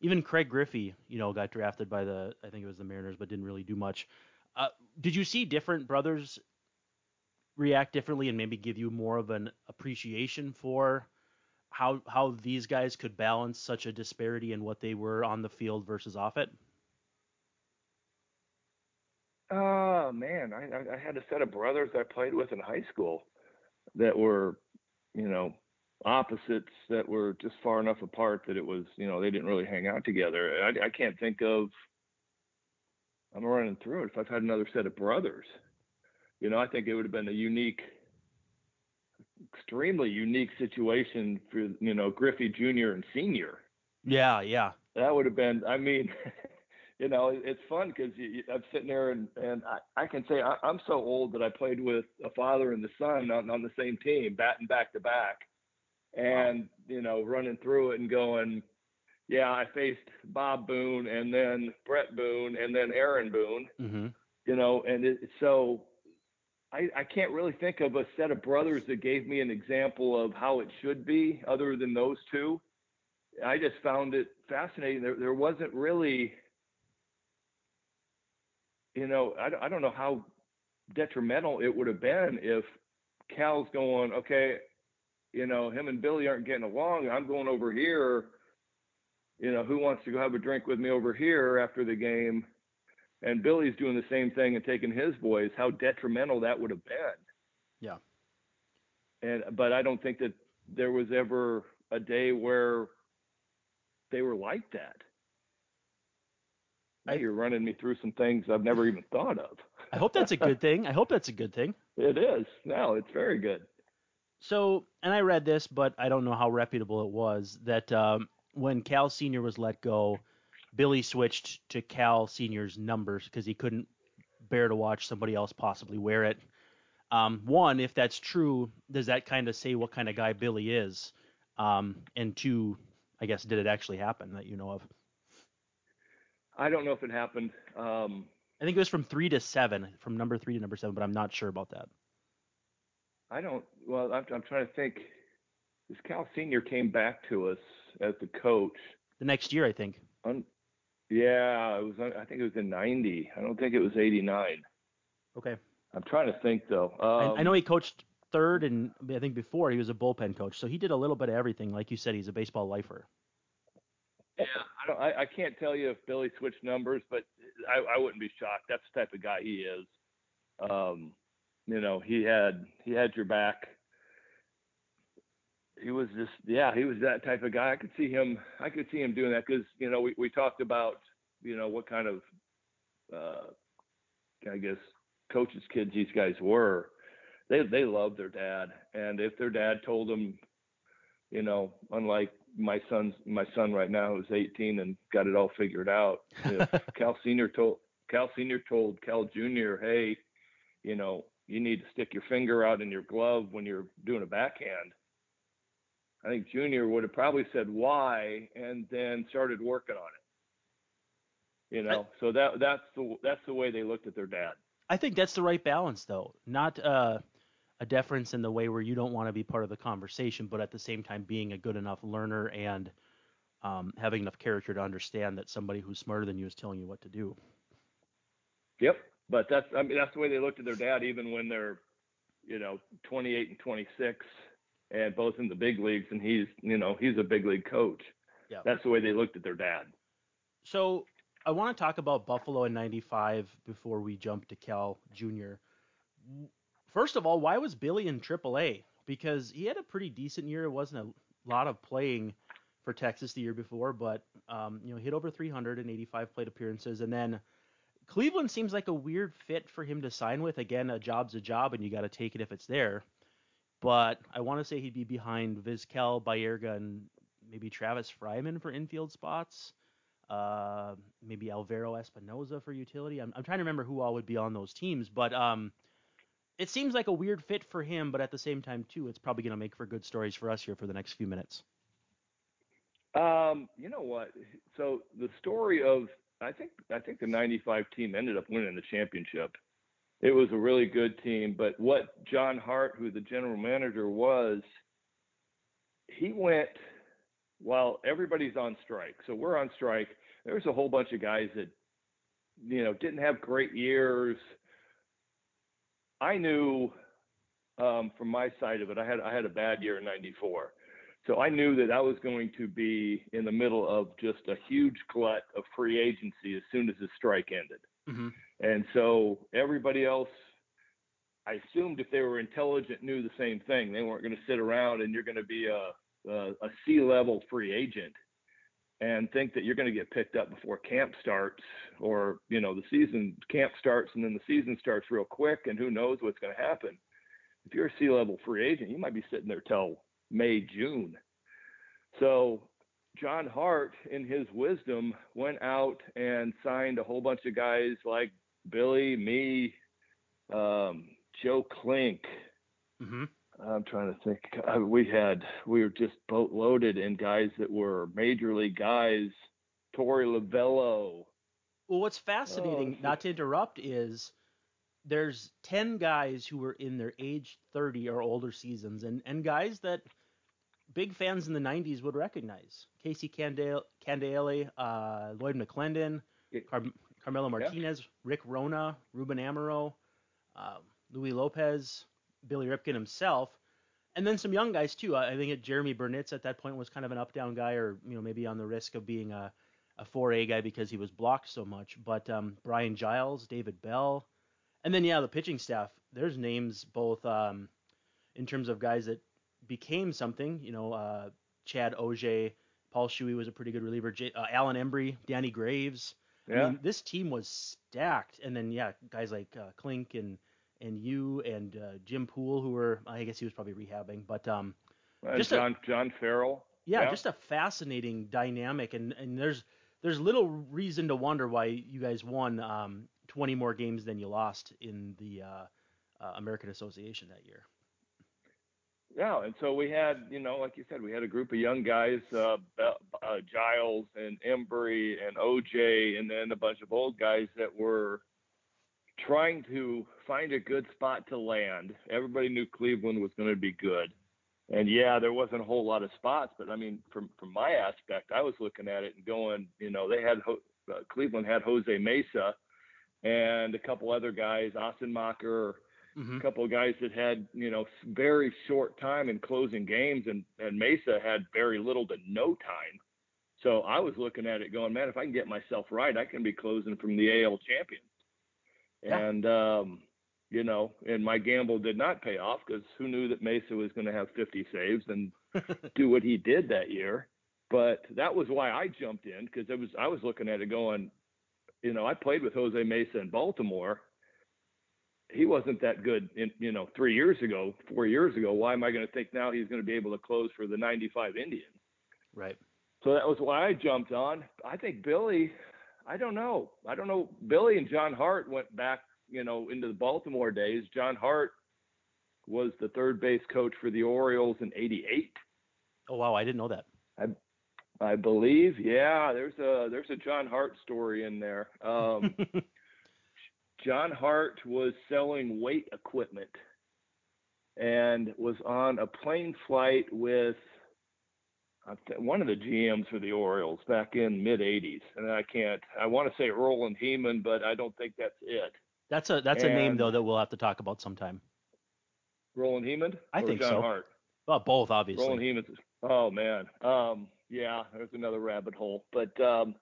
even Craig Griffey, you know, got drafted by the I think it was the Mariners, but didn't really do much. Uh, did you see different brothers react differently and maybe give you more of an appreciation for how how these guys could balance such a disparity in what they were on the field versus off it? Oh man, I, I had a set of brothers I played with in high school that were, you know, opposites that were just far enough apart that it was, you know, they didn't really hang out together. I, I can't think of. I'm running through it. If I've had another set of brothers, you know, I think it would have been a unique, extremely unique situation for you know Griffey Jr. and Senior. Yeah, yeah. That would have been. I mean. you know, it's fun because I'm sitting there and, and I, I can say I, I'm so old that I played with a father and the son on, on the same team, batting back to back, and wow. you know, running through it and going, yeah, I faced Bob Boone and then Bret Boone and then Aaron Boone, mm-hmm. you know, and it, so I, I can't really think of a set of brothers that gave me an example of how it should be other than those two. I just found it fascinating. There, there wasn't really you know, I, I don't know how detrimental it would have been if Cal's going, okay, you know, him and Billy aren't getting along. I'm going over here. You know, who wants to go have a drink with me over here after the game? And Billy's doing the same thing and taking his boys. How detrimental that would have been. Yeah. And but I don't think that there was ever a day where they were like that. Now you're running me through some things I've never even thought of. I hope that's a good thing. I hope that's a good thing. It is. No, it's very good. So, and I read this, but I don't know how reputable it was, that um, when Cal Sr. was let go, Billy switched to Cal Sr.'s numbers because he couldn't bear to watch somebody else possibly wear it. Um, one, if that's true, does that kind of say what kind of guy Billy is? Um, and two, I guess, did it actually happen that you know of? I don't know if it happened. Um, I think it was from three to seven, from number three to number seven, but I'm not sure about that. I don't. Well, I'm, I'm trying to think. This Cal Senior came back to us as the coach the next year, I think. Un, yeah, it was. I think it was in '90. I don't think it was '89. Okay. I'm trying to think though. Um, I, I know he coached third, and I think before he was a bullpen coach, so he did a little bit of everything. Like you said, he's a baseball lifer. Yeah, I don't. I, I can't tell you if Billy switched numbers, but I, I wouldn't be shocked. That's the type of guy he is. Um, you know, he had he had your back. He was just yeah, he was that type of guy. I could see him. I could see him doing that because you know we we talked about you know what kind of uh, I guess coaches' kids these guys were. They they loved their dad, and if their dad told them, you know, unlike my son's my son right now is 18 and got it all figured out. Cal Senior told Cal Senior told Cal Junior, hey, you know, you need to stick your finger out in your glove when you're doing a backhand. I think Junior would have probably said why and then started working on it. You know, so that that's the that's the way they looked at their dad. I think that's the right balance, though. Not uh, a deference in the way where you don't want to be part of the conversation, but at the same time being a good enough learner and um, having enough character to understand that somebody who's smarter than you is telling you what to do. Yep, but that's I mean that's the way they looked at their dad, even when they're you know, 28 and 26, and both in the big leagues, and he's, you know, he's a big league coach. Yeah. That's the way they looked at their dad. So I want to talk about Buffalo in '95 before we jump to Cal Junior. First of all, why was Billy in AAA? Because he had a pretty decent year. It wasn't a lot of playing for Texas the year before, but um, you know, hit over 385 plate appearances, and then Cleveland seems like a weird fit for him to sign with. Again, a job's a job, and you got to take it if it's there. But I want to say he'd be behind Vizquel, Baerga, and maybe Travis Fryman for infield spots. Uh, maybe Alvaro Espinoza for utility. I'm, I'm trying to remember who all would be on those teams, but um, it seems like a weird fit for him. But at the same time, too, it's probably going to make for good stories for us here for the next few minutes. Um, you know what? So the story of I think I think the '95 team ended up winning the championship. It was a really good team, but what John Hart, who the general manager was, he went while everybody's on strike. So we're on strike. There's a whole bunch of guys that you know didn't have great years. I knew um, from my side of it, I had I had a bad year in '94. So I knew that I was going to be in the middle of just a huge glut of free agency as soon as the strike ended. Mm-hmm. And so everybody else, I assumed if they were intelligent, knew the same thing. They weren't going to sit around and you're going to be a, a, a C level free agent and think that you're going to get picked up before camp starts or, you know, the season camp starts and then the season starts real quick and who knows what's going to happen. If you're a C level free agent, you might be sitting there till May, June. So John Hart, in his wisdom, went out and signed a whole bunch of guys like Billy, me, um, Joe Klink. Mm-hmm. I'm trying to think. Uh, we had we were just boat loaded in guys that were major league guys. Torey Lovullo. Well, what's fascinating, oh, not to interrupt, is there's 10 guys who were in their age 30 or older seasons and, and guys that big fans in the 90s would recognize. Casey Candaele, Candaele uh, Lloyd McClendon, Car- Carmelo Martinez, yeah. Rick Rona, Ruben Amaro, uh, Louis Lopez, Billy Ripken himself, and then some young guys too. I think Jeromy Burnitz at that point was kind of an up-down guy, or you know maybe on the risk of being a a 4A guy because he was blocked so much. But um, Brian Giles, David Bell, and then yeah, the pitching staff. There's names both um, in terms of guys that became something. You know, uh, Chad Ogea, Paul Shuey was a pretty good reliever. J- uh, Alan Embree, Danny Graves. Yeah. I mean, this team was stacked. And then yeah, guys like uh, Klink and and you and uh, Jim Poole, who were I guess he was probably rehabbing, but um, just John a, John Farrell. Yeah, yeah, just a fascinating dynamic, and and there's there's little reason to wonder why you guys won um, 20 more games than you lost in the uh, uh, American Association that year. Yeah, and so we had, you know, like you said, we had a group of young guys, uh, uh, Giles and Embree and Ogea, and then a bunch of old guys that were trying to find a good spot to land. Everybody knew Cleveland was going to be good, and yeah, there wasn't a whole lot of spots, but I mean, from from my aspect, I was looking at it and going, you know, they had uh, Cleveland had Jose Mesa and a couple other guys, Assenmacher mm-hmm. a couple of guys that had you know very short time in closing games, and and Mesa had very little to no time. So I was looking at it going, man, if I can get myself right, I can be closing from the AL champion. Yeah. And um, you know, and my gamble did not pay off because who knew that Mesa was going to have 50 saves and do what he did that year. But that was why I jumped in because it was I was looking at it going, you know, I played with Jose Mesa in Baltimore, he wasn't that good in you know three years ago, four years ago. Why am I going to think now he's going to be able to close for the '95 Indians? Right. So that was why I jumped on. I think Billy. I don't know. I don't know. Billy and John Hart went back, you know, into the Baltimore days. John Hart was the third base coach for the Orioles in '88. Oh wow, I didn't know that. I, I believe, yeah. There's a there's a John Hart story in there. Um, John Hart was selling weight equipment and was on a plane flight with one of the GMs for the Orioles back in mid 80s, and I can't. I want to say Roland Hemond, but I don't think that's it. That's a that's and, a name though that we'll have to talk about sometime. Roland Hemond? I think John so. Hart? Well, both obviously. Roland Hemond. Oh man. Um, yeah, there's another rabbit hole. But um,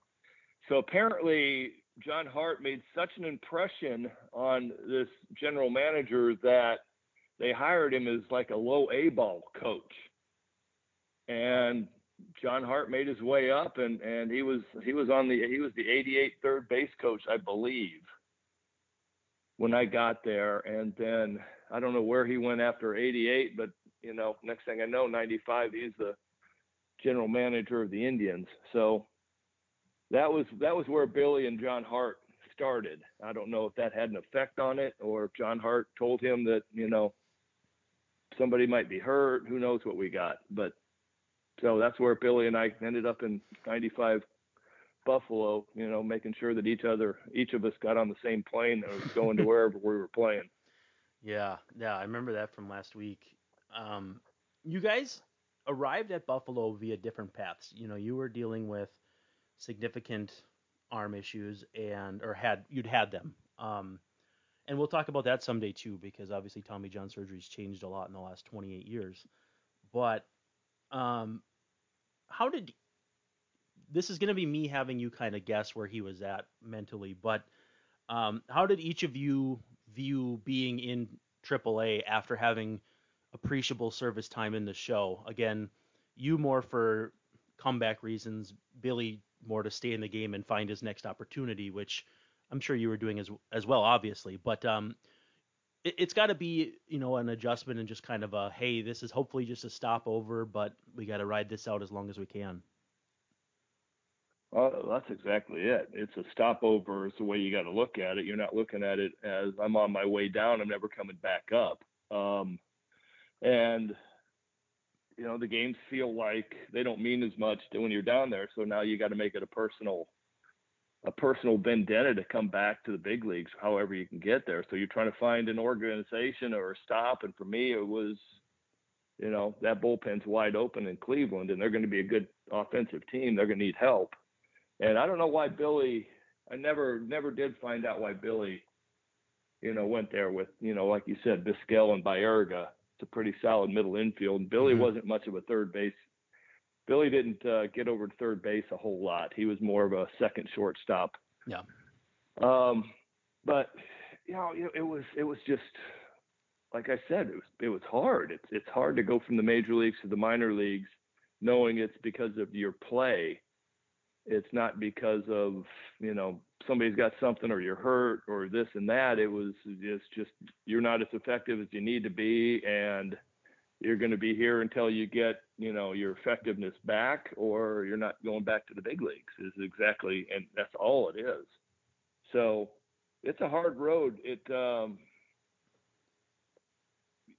so apparently John Hart made such an impression on this general manager that they hired him as like a low A ball coach. And John Hart made his way up and, and he was he was on the he was the 88 third base coach, I believe, when I got there. And then I don't know where he went after 88, but you know, next thing I know, 95, he's the general manager of the Indians. So that was that was where Billy and John Hart started. I don't know if that had an effect on it or if John Hart told him that, you know, somebody might be hurt. Who knows what we got? But so that's where Billy and I ended up in 95 Buffalo, you know, making sure that each other, each of us got on the same plane that was going to wherever we were playing. Yeah, yeah, I remember that from last week. Um, you guys arrived at Buffalo via different paths. You know, you were dealing with significant arm issues and or had you'd had them. Um, and we'll talk about that someday too, because obviously Tommy John surgery's changed a lot in the last 28 years. But um, how did this is going to be me having you kind of guess where he was at mentally, but um, how did each of you view being in AAA after having appreciable service time in the show? Again, you more for comeback reasons, Billy more to stay in the game and find his next opportunity, which I'm sure you were doing as as well, obviously. But um, it, has got to be you know an adjustment and just kind of a hey, this is hopefully just a stopover, but we got to ride this out as long as we can. Well, that's exactly it. It's a stopover. Is the way you got to look at it. You're not looking at it as I'm on my way down. I'm never coming back up. Um, and you know the games feel like they don't mean as much when you're down there. So now you got to make it a personal a personal vendetta to come back to the big leagues, however you can get there. So you're trying to find an organization or a stop. And for me, it was, you know, that bullpen's wide open in Cleveland, and they're going to be a good offensive team. They're going to need help. And I don't know why Billy. I never never did find out why Billy, you know, went there with you know, like you said, Vizquel and Baerga. It's a pretty solid middle infield. And Billy mm-hmm. wasn't much of a third base Billy didn't uh, get over to third base a whole lot. He was more of a second shortstop. Yeah. Um, but you know, it, it was it was just like I said, it was it was hard. It's it's hard to go from the major leagues to the minor leagues, knowing it's because of your play. It's not because of you know somebody's got something or you're hurt or this and that. It was just just you're not as effective as you need to be, and you're going to be here until you get you know your effectiveness back or you're not going back to the big leagues is exactly and that's all it is so it's a hard road it um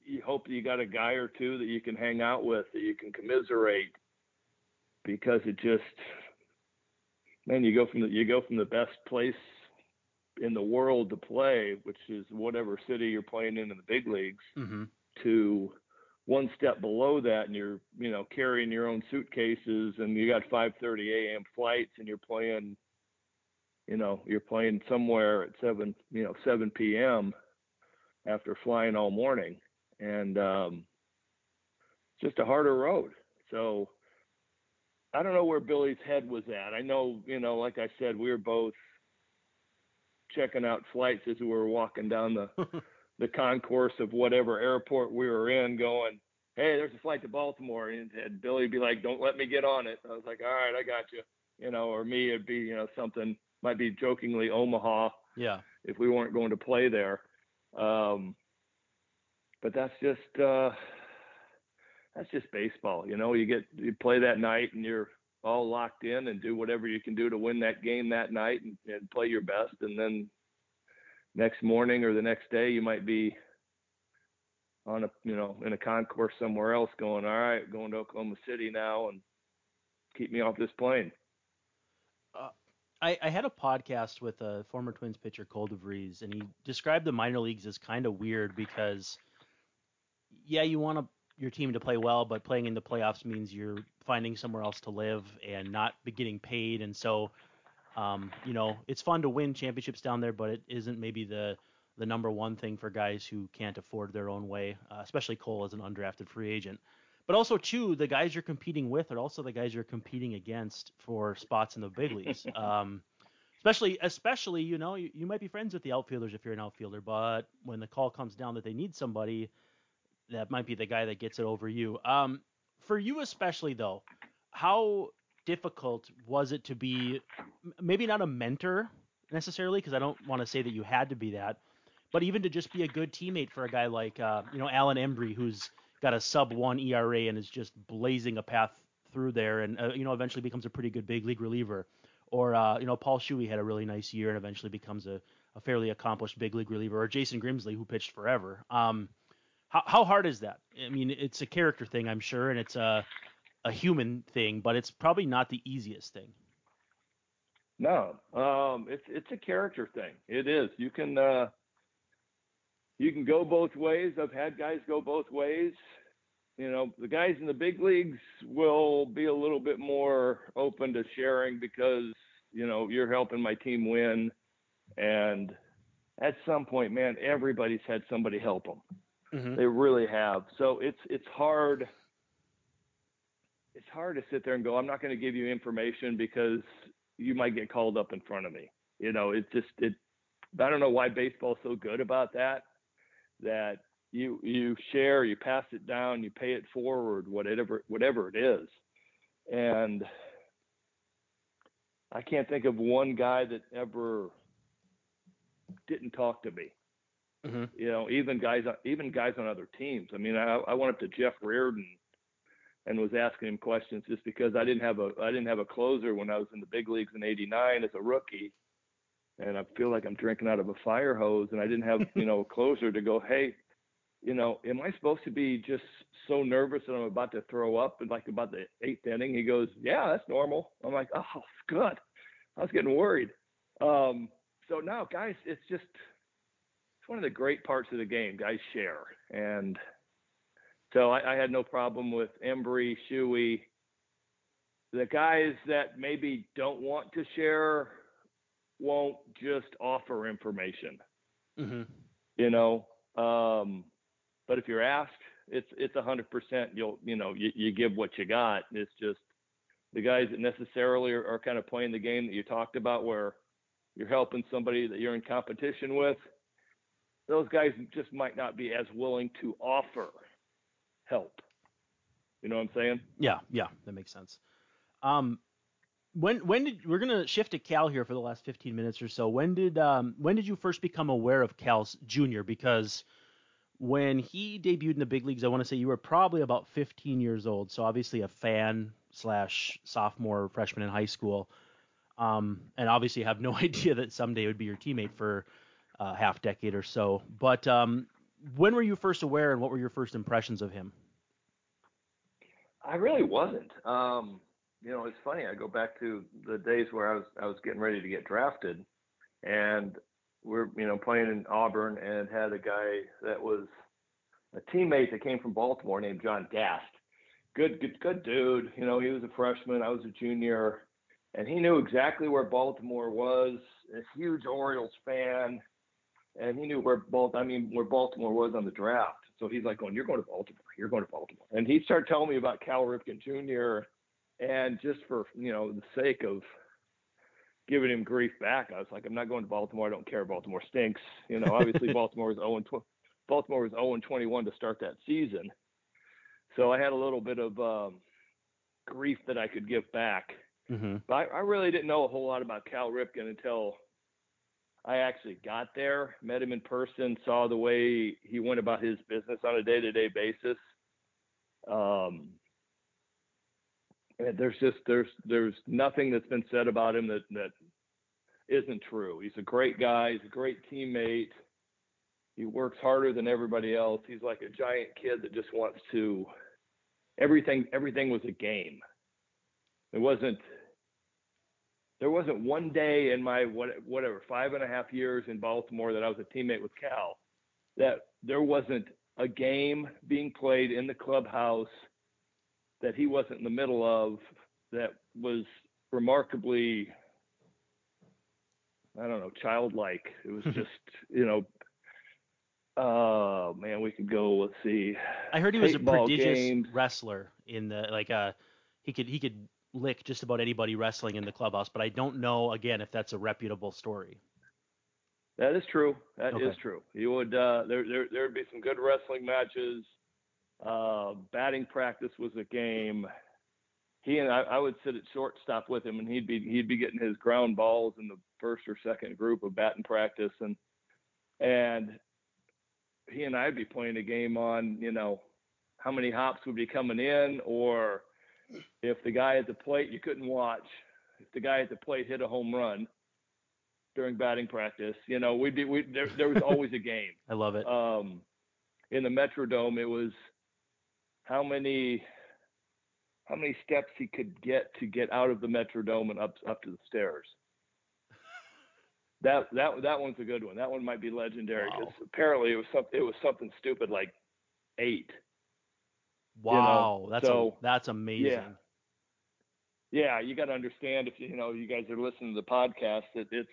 you hope you got a guy or two that you can hang out with that you can commiserate because it just man you go from the you go from the best place in the world to play which is whatever city you're playing in in the big leagues mm-hmm. to one step below that and you're you know carrying your own suitcases and you got 5:30 a.m. flights and you're playing you know you're playing somewhere at 7 you know 7 p.m. after flying all morning and um just a harder road so I don't know where Billy's head was at I know you know like I said we were both checking out flights as we were walking down the the concourse of whatever airport we were in going, hey, there's a flight to Baltimore. And, and Billy would be like, don't let me get on it. I was like, all right, I got you. You know, or me, it'd be, you know, something might be jokingly Omaha. Yeah. If we weren't going to play there. Um, but that's just, uh, that's just baseball. You know, you get, you play that night and you're all locked in and do whatever you can do to win that game that night and, and play your best. And then next morning or the next day you might be on a you know in a concourse somewhere else going all right going to oklahoma city now and keep me off this plane. Uh, I, I, had a podcast with a former twins pitcher cole devries and he described the minor leagues as kind of weird because yeah you want to, your team to play well but playing in the playoffs means you're finding somewhere else to live and not getting paid. And so um, you know, it's fun to win championships down there, but it isn't maybe the the number one thing for guys who can't afford their own way, uh, especially Cole as an undrafted free agent. But also, too, the guys you're competing with are also the guys you're competing against for spots in the big leagues. Um, especially, especially, you know, you, you might be friends with the outfielders if you're an outfielder, but when the call comes down that they need somebody, that might be the guy that gets it over you. Um, for you especially, though, how difficult was it to be maybe not a mentor necessarily because I don't want to say that you had to be that, but even to just be a good teammate for a guy like uh, you know Alan Embree who's got a sub one ERA and is just blazing a path through there and uh, you know eventually becomes a pretty good big league reliever. Or uh, you know Paul Shuey had a really nice year and eventually becomes a, a fairly accomplished big league reliever. Or Jason Grimsley who pitched forever. Um, how, how hard is that? I mean, it's a character thing, I'm sure, and it's a a human thing, but it's probably not the easiest thing. No, um, it's it's a character thing. It is. You can uh, you can go both ways. I've had guys go both ways. You know, the guys in the big leagues will be a little bit more open to sharing because you know you're helping my team win, and at some point, man, everybody's had somebody help them. Mm-hmm. They really have. So it's it's hard. It's hard to sit there and go, I'm not going to give you information because you might get called up in front of me. You know, it's just it. I don't know why baseball's so good about that. That you you share, you pass it down, you pay it forward, whatever whatever it is. And I can't think of one guy that ever didn't talk to me. Mm-hmm. You know, even guys even guys on other teams. I mean, I, I went up to Jeff Reardon and was asking him questions just because I didn't have a I didn't have a closer when I was in the big leagues in '89 as a rookie, and I feel like I'm drinking out of a fire hose, and I didn't have you know a closer to go, hey, you know, am I supposed to be just so nervous that I'm about to throw up and like about the eighth inning? He goes, yeah, that's normal. I'm like, oh, good. I was getting worried. Um, so now, guys, it's just it's one of the great parts of the game. Guys share, and so I, I had no problem with Embree, Shuey. The guys that maybe don't want to share won't just offer information. Mm-hmm. You know, um, but if you're asked, it's it's a hundred percent. You'll you know you, you give what you got. It's just the guys that necessarily are, are kind of playing the game that you talked about, where you're helping somebody that you're in competition with those guys just might not be as willing to offer help. You know what I'm saying? Yeah, yeah, that makes sense. Um, when when did we're gonna shift to Cal here for the last 15 minutes or so? When did um when did you first become aware of Cal's Junior? Because when he debuted in the big leagues, I want to say you were probably about 15 years old, so obviously a fan slash sophomore freshman in high school, um, and obviously have no idea that someday would be your teammate for uh, half decade or so. But um, when were you first aware, and what were your first impressions of him? I really wasn't. Um, you know, it's funny. I go back to the days where I was I was getting ready to get drafted, and we're you know playing in Auburn, and had a guy that was a teammate that came from Baltimore named John Gast. Good, good, good dude. You know, he was a freshman. I was a junior, and he knew exactly where Baltimore was. A huge Orioles fan and he knew where Balt I mean where Baltimore was on the draft. So he's like going, "You're going to Baltimore. You're going to Baltimore." And he started telling me about Cal Ripken Jr. And just for you know the sake of giving him grief back, I was like, "I'm not going to Baltimore. I don't care. Baltimore stinks." You know, obviously Baltimore was 0 tw- Baltimore was 0 21 to start that season. So I had a little bit of um, grief that I could give back. Mm-hmm. But I, I really didn't know a whole lot about Cal Ripken until I actually got there, met him in person, saw the way he went about his business on a day-to-day basis. Um, there's just there's there's nothing that's been said about him that that isn't true. He's a great guy. He's a great teammate. He works harder than everybody else. He's like a giant kid that just wants to. Everything everything was a game. It wasn't there wasn't one day in my what, whatever five and a half years in Baltimore that I was a teammate with Cal that there wasn't a game being played in the clubhouse that he wasn't in the middle of that was remarkably I don't know childlike. It was just you know Oh man, we could go. Let's see. I heard he was a prodigious games. wrestler in the like uh he could he could lick just about anybody wrestling in the clubhouse, but I don't know again if that's a reputable story. That is true. That is Okay. true. You would uh, there there there'd be some good wrestling matches. Uh, batting practice was a game. He and I, I would sit at shortstop with him, and he'd be he'd be getting his ground balls in the first or second group of batting practice, and and he and I'd be playing a game on you know how many hops would be coming in, or if the guy at the plate you couldn't watch, if the guy at the plate hit a home run during batting practice, you know we'd be we there, there was always a game I love it. um, in the Metrodome, it was how many how many steps he could get to get out of the Metrodome and up up to the stairs. That that that one's a good one. That one might be legendary Wow. because apparently it was something it was something stupid like eight. Wow, that's so- a, that's amazing. Yeah. Yeah, you got to understand if you you know you guys are listening to the podcast that it's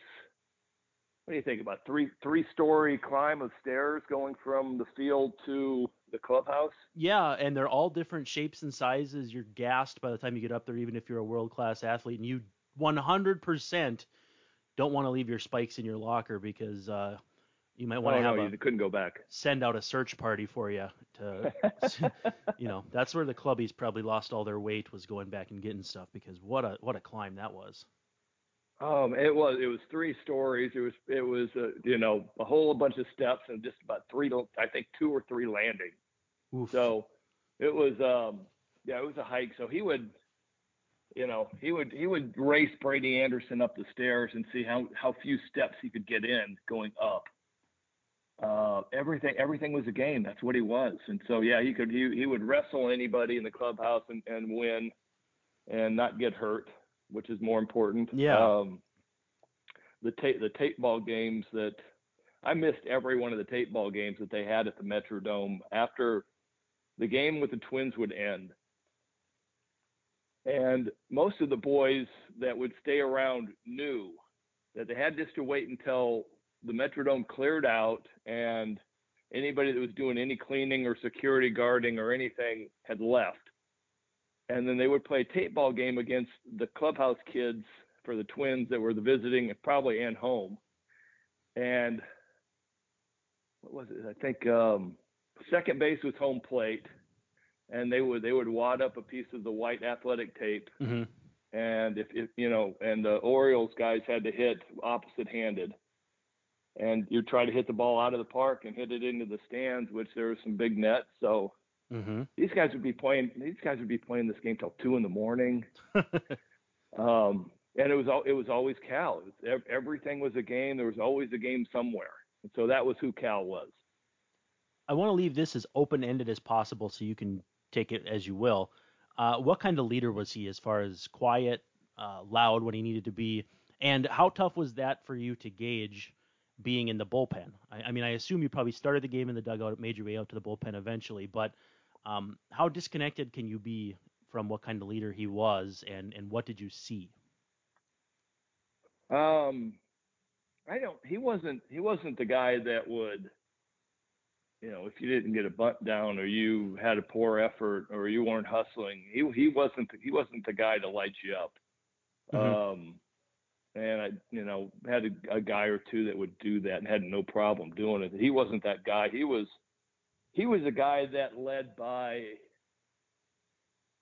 what do you think about three three story climb of stairs going from the field to the clubhouse? Yeah, and they're all different shapes and sizes. You're gassed by the time you get up there, even if you're a world class athlete, and you 100% don't want to leave your spikes in your locker because uh, you might want oh to have no, a you couldn't go back. send out a search party for you to you know that's where the clubbies probably lost all their weight was going back and getting stuff because what a what a climb that was Um, it was it was three stories. It was it was uh, you know a whole bunch of steps and just about three I think two or three landings. Oof. So it was um yeah it was a hike. So he would you know he would he would race Brady Anderson up the stairs and see how how few steps he could get in going up. Uh, everything everything was a game. That's what he was. And so yeah he could he he would wrestle anybody in the clubhouse and, and win and not get hurt, which is more important. Yeah. Um, the tape the tape ball games that I missed every one of the tape ball games that they had at the Metrodome after the game with the Twins would end. And most of the boys that would stay around knew that they had just to wait until the Metrodome cleared out and anybody that was doing any cleaning or security guarding or anything had left. And then they would play a tape ball game against the clubhouse kids for the Twins that were the visiting, probably and home. And what was it? I think um, second base was home plate, and they would they would wad up a piece of the white athletic tape, Mhm. and if, if you know, and the Orioles guys had to hit opposite handed, and you try to hit the ball out of the park and hit it into the stands, which there was some big nets, so Mhm. these guys would be playing these guys would be playing this game till two in the morning. Um, and it was all it was always cal. It was, everything was a game. There was always a game somewhere. And so that was who cal was. I want to leave this as open ended as possible so you can take it as you will. Uh, what kind of leader was he as far as quiet, uh, loud when he needed to be, and how tough was that for you to gauge being in the bullpen? I, I mean, I assume you probably started the game in the dugout, made your way out to the bullpen eventually, but um, how disconnected can you be from what kind of leader he was, and and what did you see? um, i don't he wasn't he wasn't the guy that would you know if you didn't get a bunt down or you had a poor effort or you weren't hustling he he wasn't he wasn't the guy to light you up Mhm. Um, and I, you know, had a, a guy or two that would do that and had no problem doing it. He wasn't that guy. He was, he was a guy that led by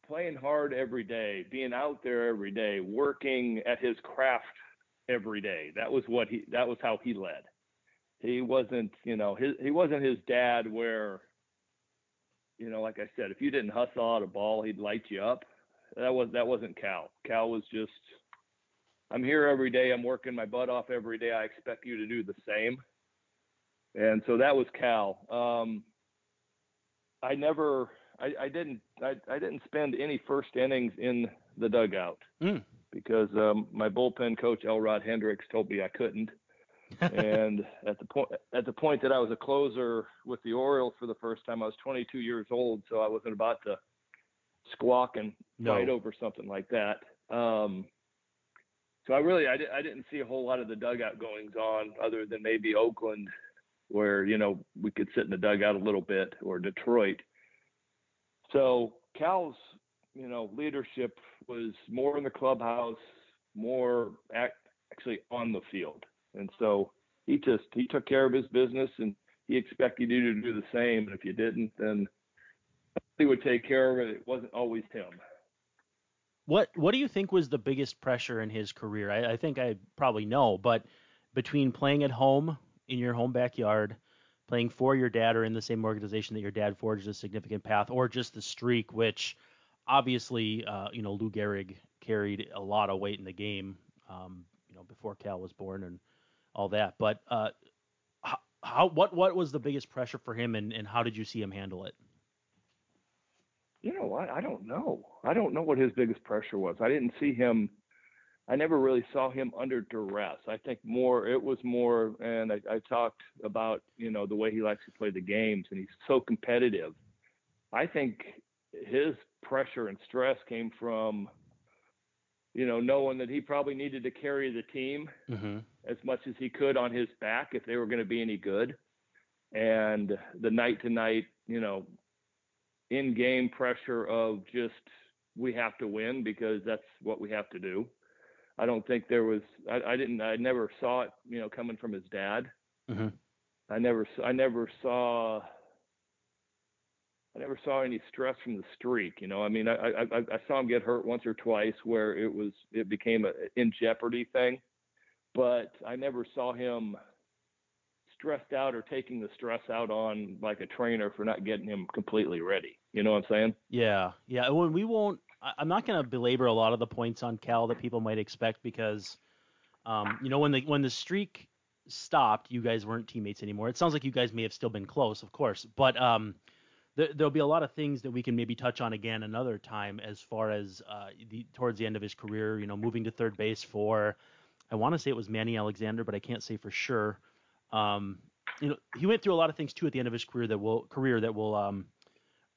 playing hard every day, being out there every day, working at his craft every day. That was what he, that was how he led. He wasn't, you know, his, he wasn't his dad where, you know, like I said, if you didn't hustle out a ball, he'd light you up that was that wasn't Cal. Cal was just I'm here every day, I'm working my butt off every day. I expect you to do the same. And so that was Cal. Um, I never I, I didn't I, I didn't spend any first innings in the dugout Mm. because um, my bullpen coach Elrod Hendricks told me I couldn't. and at the point at the point that I was a closer with the Orioles for the first time, I was 22 years old, so I wasn't about to squawk and No. fight over something like that. Um, so I really I, di- I didn't see a whole lot of the dugout goings on other than maybe Oakland where you know we could sit in the dugout a little bit, or Detroit. So Cal's you know leadership was more in the clubhouse, more act, actually on the field, and so he just he took care of his business and he expected you to do the same. And if you didn't, then he would take care of it. It wasn't always him. What What do you think was the biggest pressure in his career? I, I think I probably know, but between playing at home in your home backyard, playing for your dad or in the same organization that your dad forged a significant path, or just the streak, which obviously, uh, you know, Lou Gehrig carried a lot of weight in the game, um, you know, before Cal was born and all that. But uh, how, what, what was the biggest pressure for him, and, and how did you see him handle it? You know what? I don't know. I don't know what his biggest pressure was. I didn't see him I never really saw him under duress. I think more it was more, and I, I talked about you know the way he likes to play the games, and he's so competitive. I think his pressure and stress came from you know knowing that he probably needed to carry the team mm-hmm. as much as he could on his back if they were going to be any good, and the night to night you know in game pressure of just we have to win because that's what we have to do I don't think there was. I, I didn't. I never saw it. You know, coming from his dad. Mm-hmm. I never. I never saw. I never saw any stress from the streak. You know, I mean, I, I I saw him get hurt once or twice where it was it became a in jeopardy thing, but I never saw him stressed out or taking the stress out on like a trainer for not getting him completely ready. You know what I'm saying? Yeah, yeah. When we won't I'm not going to belabor a lot of the points on Cal that people might expect because, um, you know, when the when the streak stopped, you guys weren't teammates anymore. It sounds like you guys may have still been close, of course, but um, th- there'll be a lot of things that we can maybe touch on again another time as far as uh, the towards the end of his career. You know, moving to third base for, I want to say it was Manny Alexander, but I can't say for sure. Um, you know, he went through a lot of things too at the end of his career that will career that will um,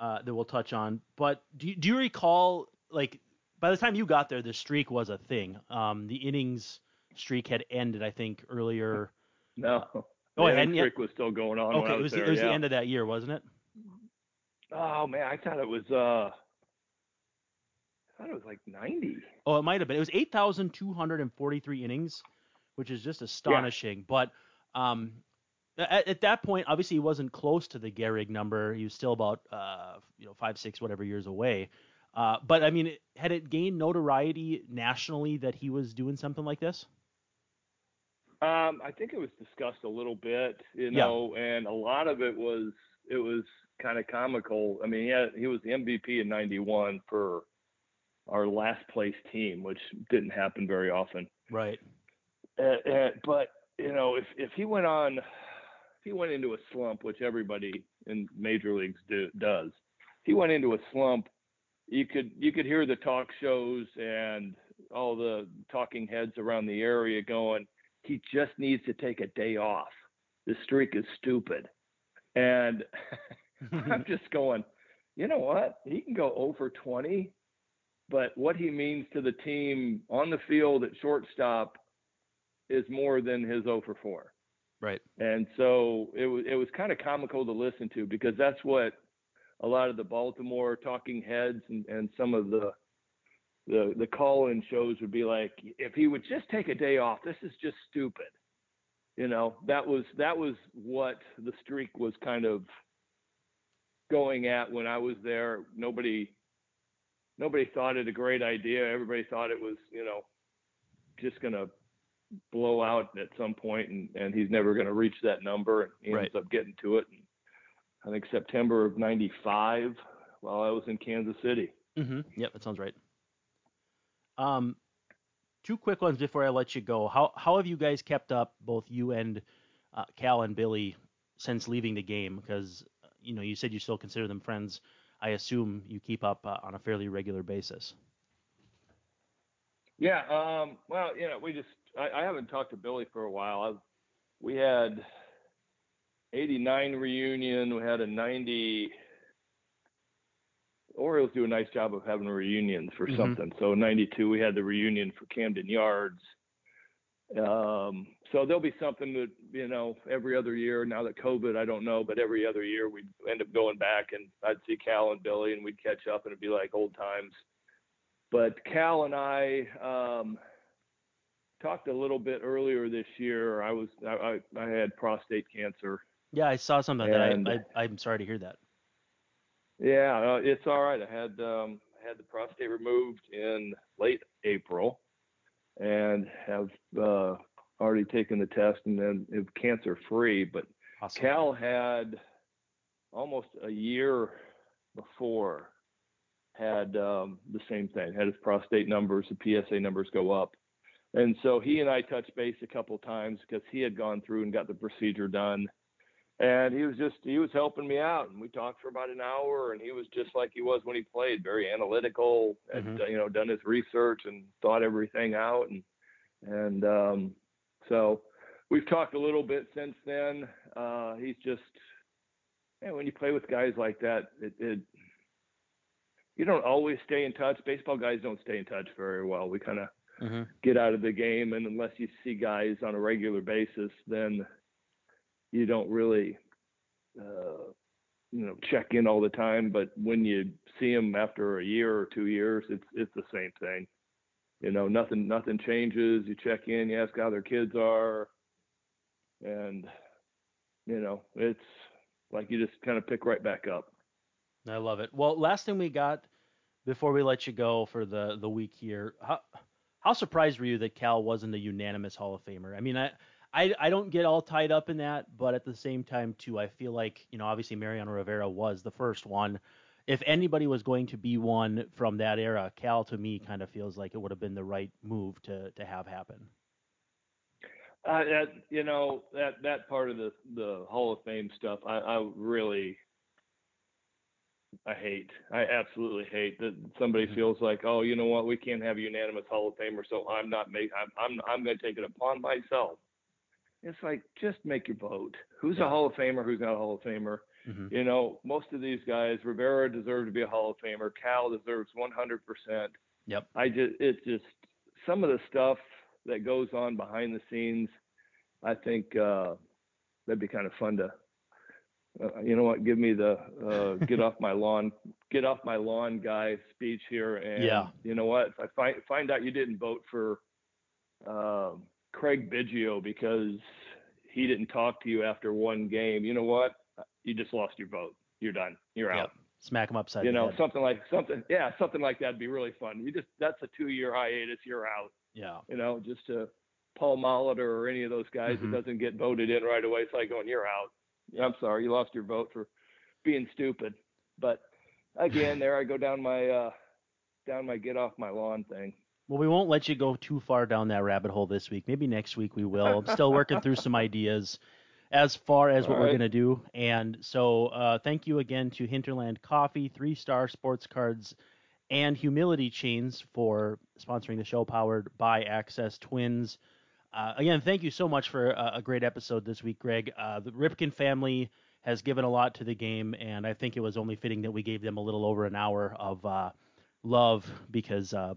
uh, that we'll touch on. But do you, do you recall like by the time you got there, the streak was a thing. Um, the innings streak had ended, I think, earlier. No. Oh, the streak was still going on. Okay, it was, there, it was yeah. the end of that year, wasn't it? Oh man, I thought it was. uh I thought it was like 90. Oh, it might have been. It was 8,243 innings, which is just astonishing. Yeah. But um, at, at, that point, obviously, he wasn't close to the Gehrig number. He was still about, uh, you know, five, six, whatever years away. Uh, but I mean, had it gained notoriety nationally that he was doing something like this? Um, I think it was discussed a little bit, you know, yeah. and a lot of it was it was kind of comical. I mean, yeah, he was the MVP in '91 for our last place team, which didn't happen very often. Right. Uh, uh, but you know, if if he went on, if he went into a slump, which everybody in major leagues do, does, he went into a slump you could you could hear the talk shows and all the talking heads around the area going, he just needs to take a day off. This streak is stupid. And I'm just going, you know what? He can go over 20, but what he means to the team on the field at shortstop is more than his over 4. Right. And so it was it was kind of comical to listen to because that's what a lot of the Baltimore talking heads and, and some of the the the call-in shows would be like, if he would just take a day off, this is just stupid. You know, that was that was what the streak was kind of going at when I was there. Nobody nobody thought it a great idea. Everybody thought it was, you know, just gonna blow out at some point and, and he's never gonna reach that number and he right. ends up getting to it and I think September of '95 while I was in Kansas City. Mm-hmm. Yep, that sounds right. Um, two quick ones before I let you go. How how have you guys kept up, both you and uh, Cal and Billy, since leaving the game? Because you know you said you still consider them friends. I assume you keep up uh, on a fairly regular basis. Yeah. Um, well, you know, we just I, I haven't talked to Billy for a while. I've, we had 89 reunion. We had a 90. Orioles do a nice job of having reunions for mm-hmm. something. So 92, we had the reunion for Camden Yards. Um, so there'll be something that you know every other year. Now that COVID, I don't know, but every other year we'd end up going back, and I'd see Cal and Billy, and we'd catch up, and it'd be like old times. But Cal and I um, talked a little bit earlier this year. I was I, I had prostate cancer. Yeah, I saw something and, that. I, I am sorry to hear that. Yeah, uh, it's all right. I had um, I had the prostate removed in late April, and have uh, already taken the test and then it cancer free. But awesome. Cal had almost a year before had um, the same thing. Had his prostate numbers, the PSA numbers go up, and so he and I touched base a couple times because he had gone through and got the procedure done. And he was just he was helping me out and we talked for about an hour and he was just like he was when he played very analytical and mm-hmm. you know done his research and thought everything out and and um so we've talked a little bit since then. Uh he's just man, when you play with guys like that it, it you don't always stay in touch. Baseball guys don't stay in touch very well. We kind of mm-hmm. get out of the game and unless you see guys on a regular basis then you don't really uh, you know check in all the time. But when you see them after a year or two years it's it's the same thing. You know nothing nothing changes. You check in you ask how their kids are. And you know it's like you just kind of pick right back up. I love it. Well last thing we got before we let you go for the the week here how how surprised were you that cal wasn't a unanimous hall of famer i mean i I, I don't get all tied up in that, but at the same time too, I feel like you know obviously Mariano Rivera was the first one. If anybody was going to be one from that era, Cal to me kind of feels like it would have been the right move to to have happen. Uh, that you know that that part of the the Hall of Fame stuff, I, I really I hate. I absolutely hate that somebody mm-hmm. feels like, oh, you know what, we can't have a unanimous Hall of Famer, so I'm not make I'm I'm I'm going to take it upon myself it's like just make your vote. Who's yeah. a Hall of Famer? Who's not a Hall of Famer? Mm-hmm. You know, most of these guys, Rivera deserves to be a Hall of Famer. Cal deserves 100%. Yep. I just, it's just some of the stuff that goes on behind the scenes. I think uh, that'd be kind of fun to. Uh, you know what? Give me the uh, get off my lawn, get off my lawn, guy speech here. And yeah. you know what? If I find find out you didn't vote for um, Craig Biggio because he didn't talk to you after one game, you know what? You just lost your vote. You're done. You're out. Yep. Smack him upside. You know, head. something like something. Yeah, something like that'd be really fun. You just that's a two-year hiatus. You're out. Yeah. You know, just to Paul Molitor or any of those guys mm-hmm. that doesn't get voted in right away. It's like going, you're out. I'm sorry, you lost your vote for being stupid. But again, there I go down my uh, down my get off my lawn thing. Well, we won't let you go too far down that rabbit hole this week. Maybe next week we will. I'm still working through some ideas as far as what right. we're going to do. And so uh, thank you again to Hinterland Coffee, Three Star Sports Cards, and Humility Chains for sponsoring the show powered by Access Twins. Uh, again, thank you so much for a, a great episode this week, Gregg. Uh, the Ripken family has given a lot to the game, and I think it was only fitting that we gave them a little over an hour of uh, love because uh,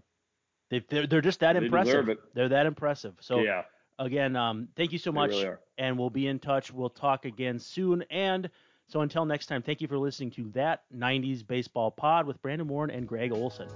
they they're, they're just that they impressive. They're that impressive. So yeah. again, um, thank you so much, really and we'll be in touch. We'll talk again soon. And so until next time, thank you for listening to that '90s baseball pod with Brandon Warne and Gregg Olson.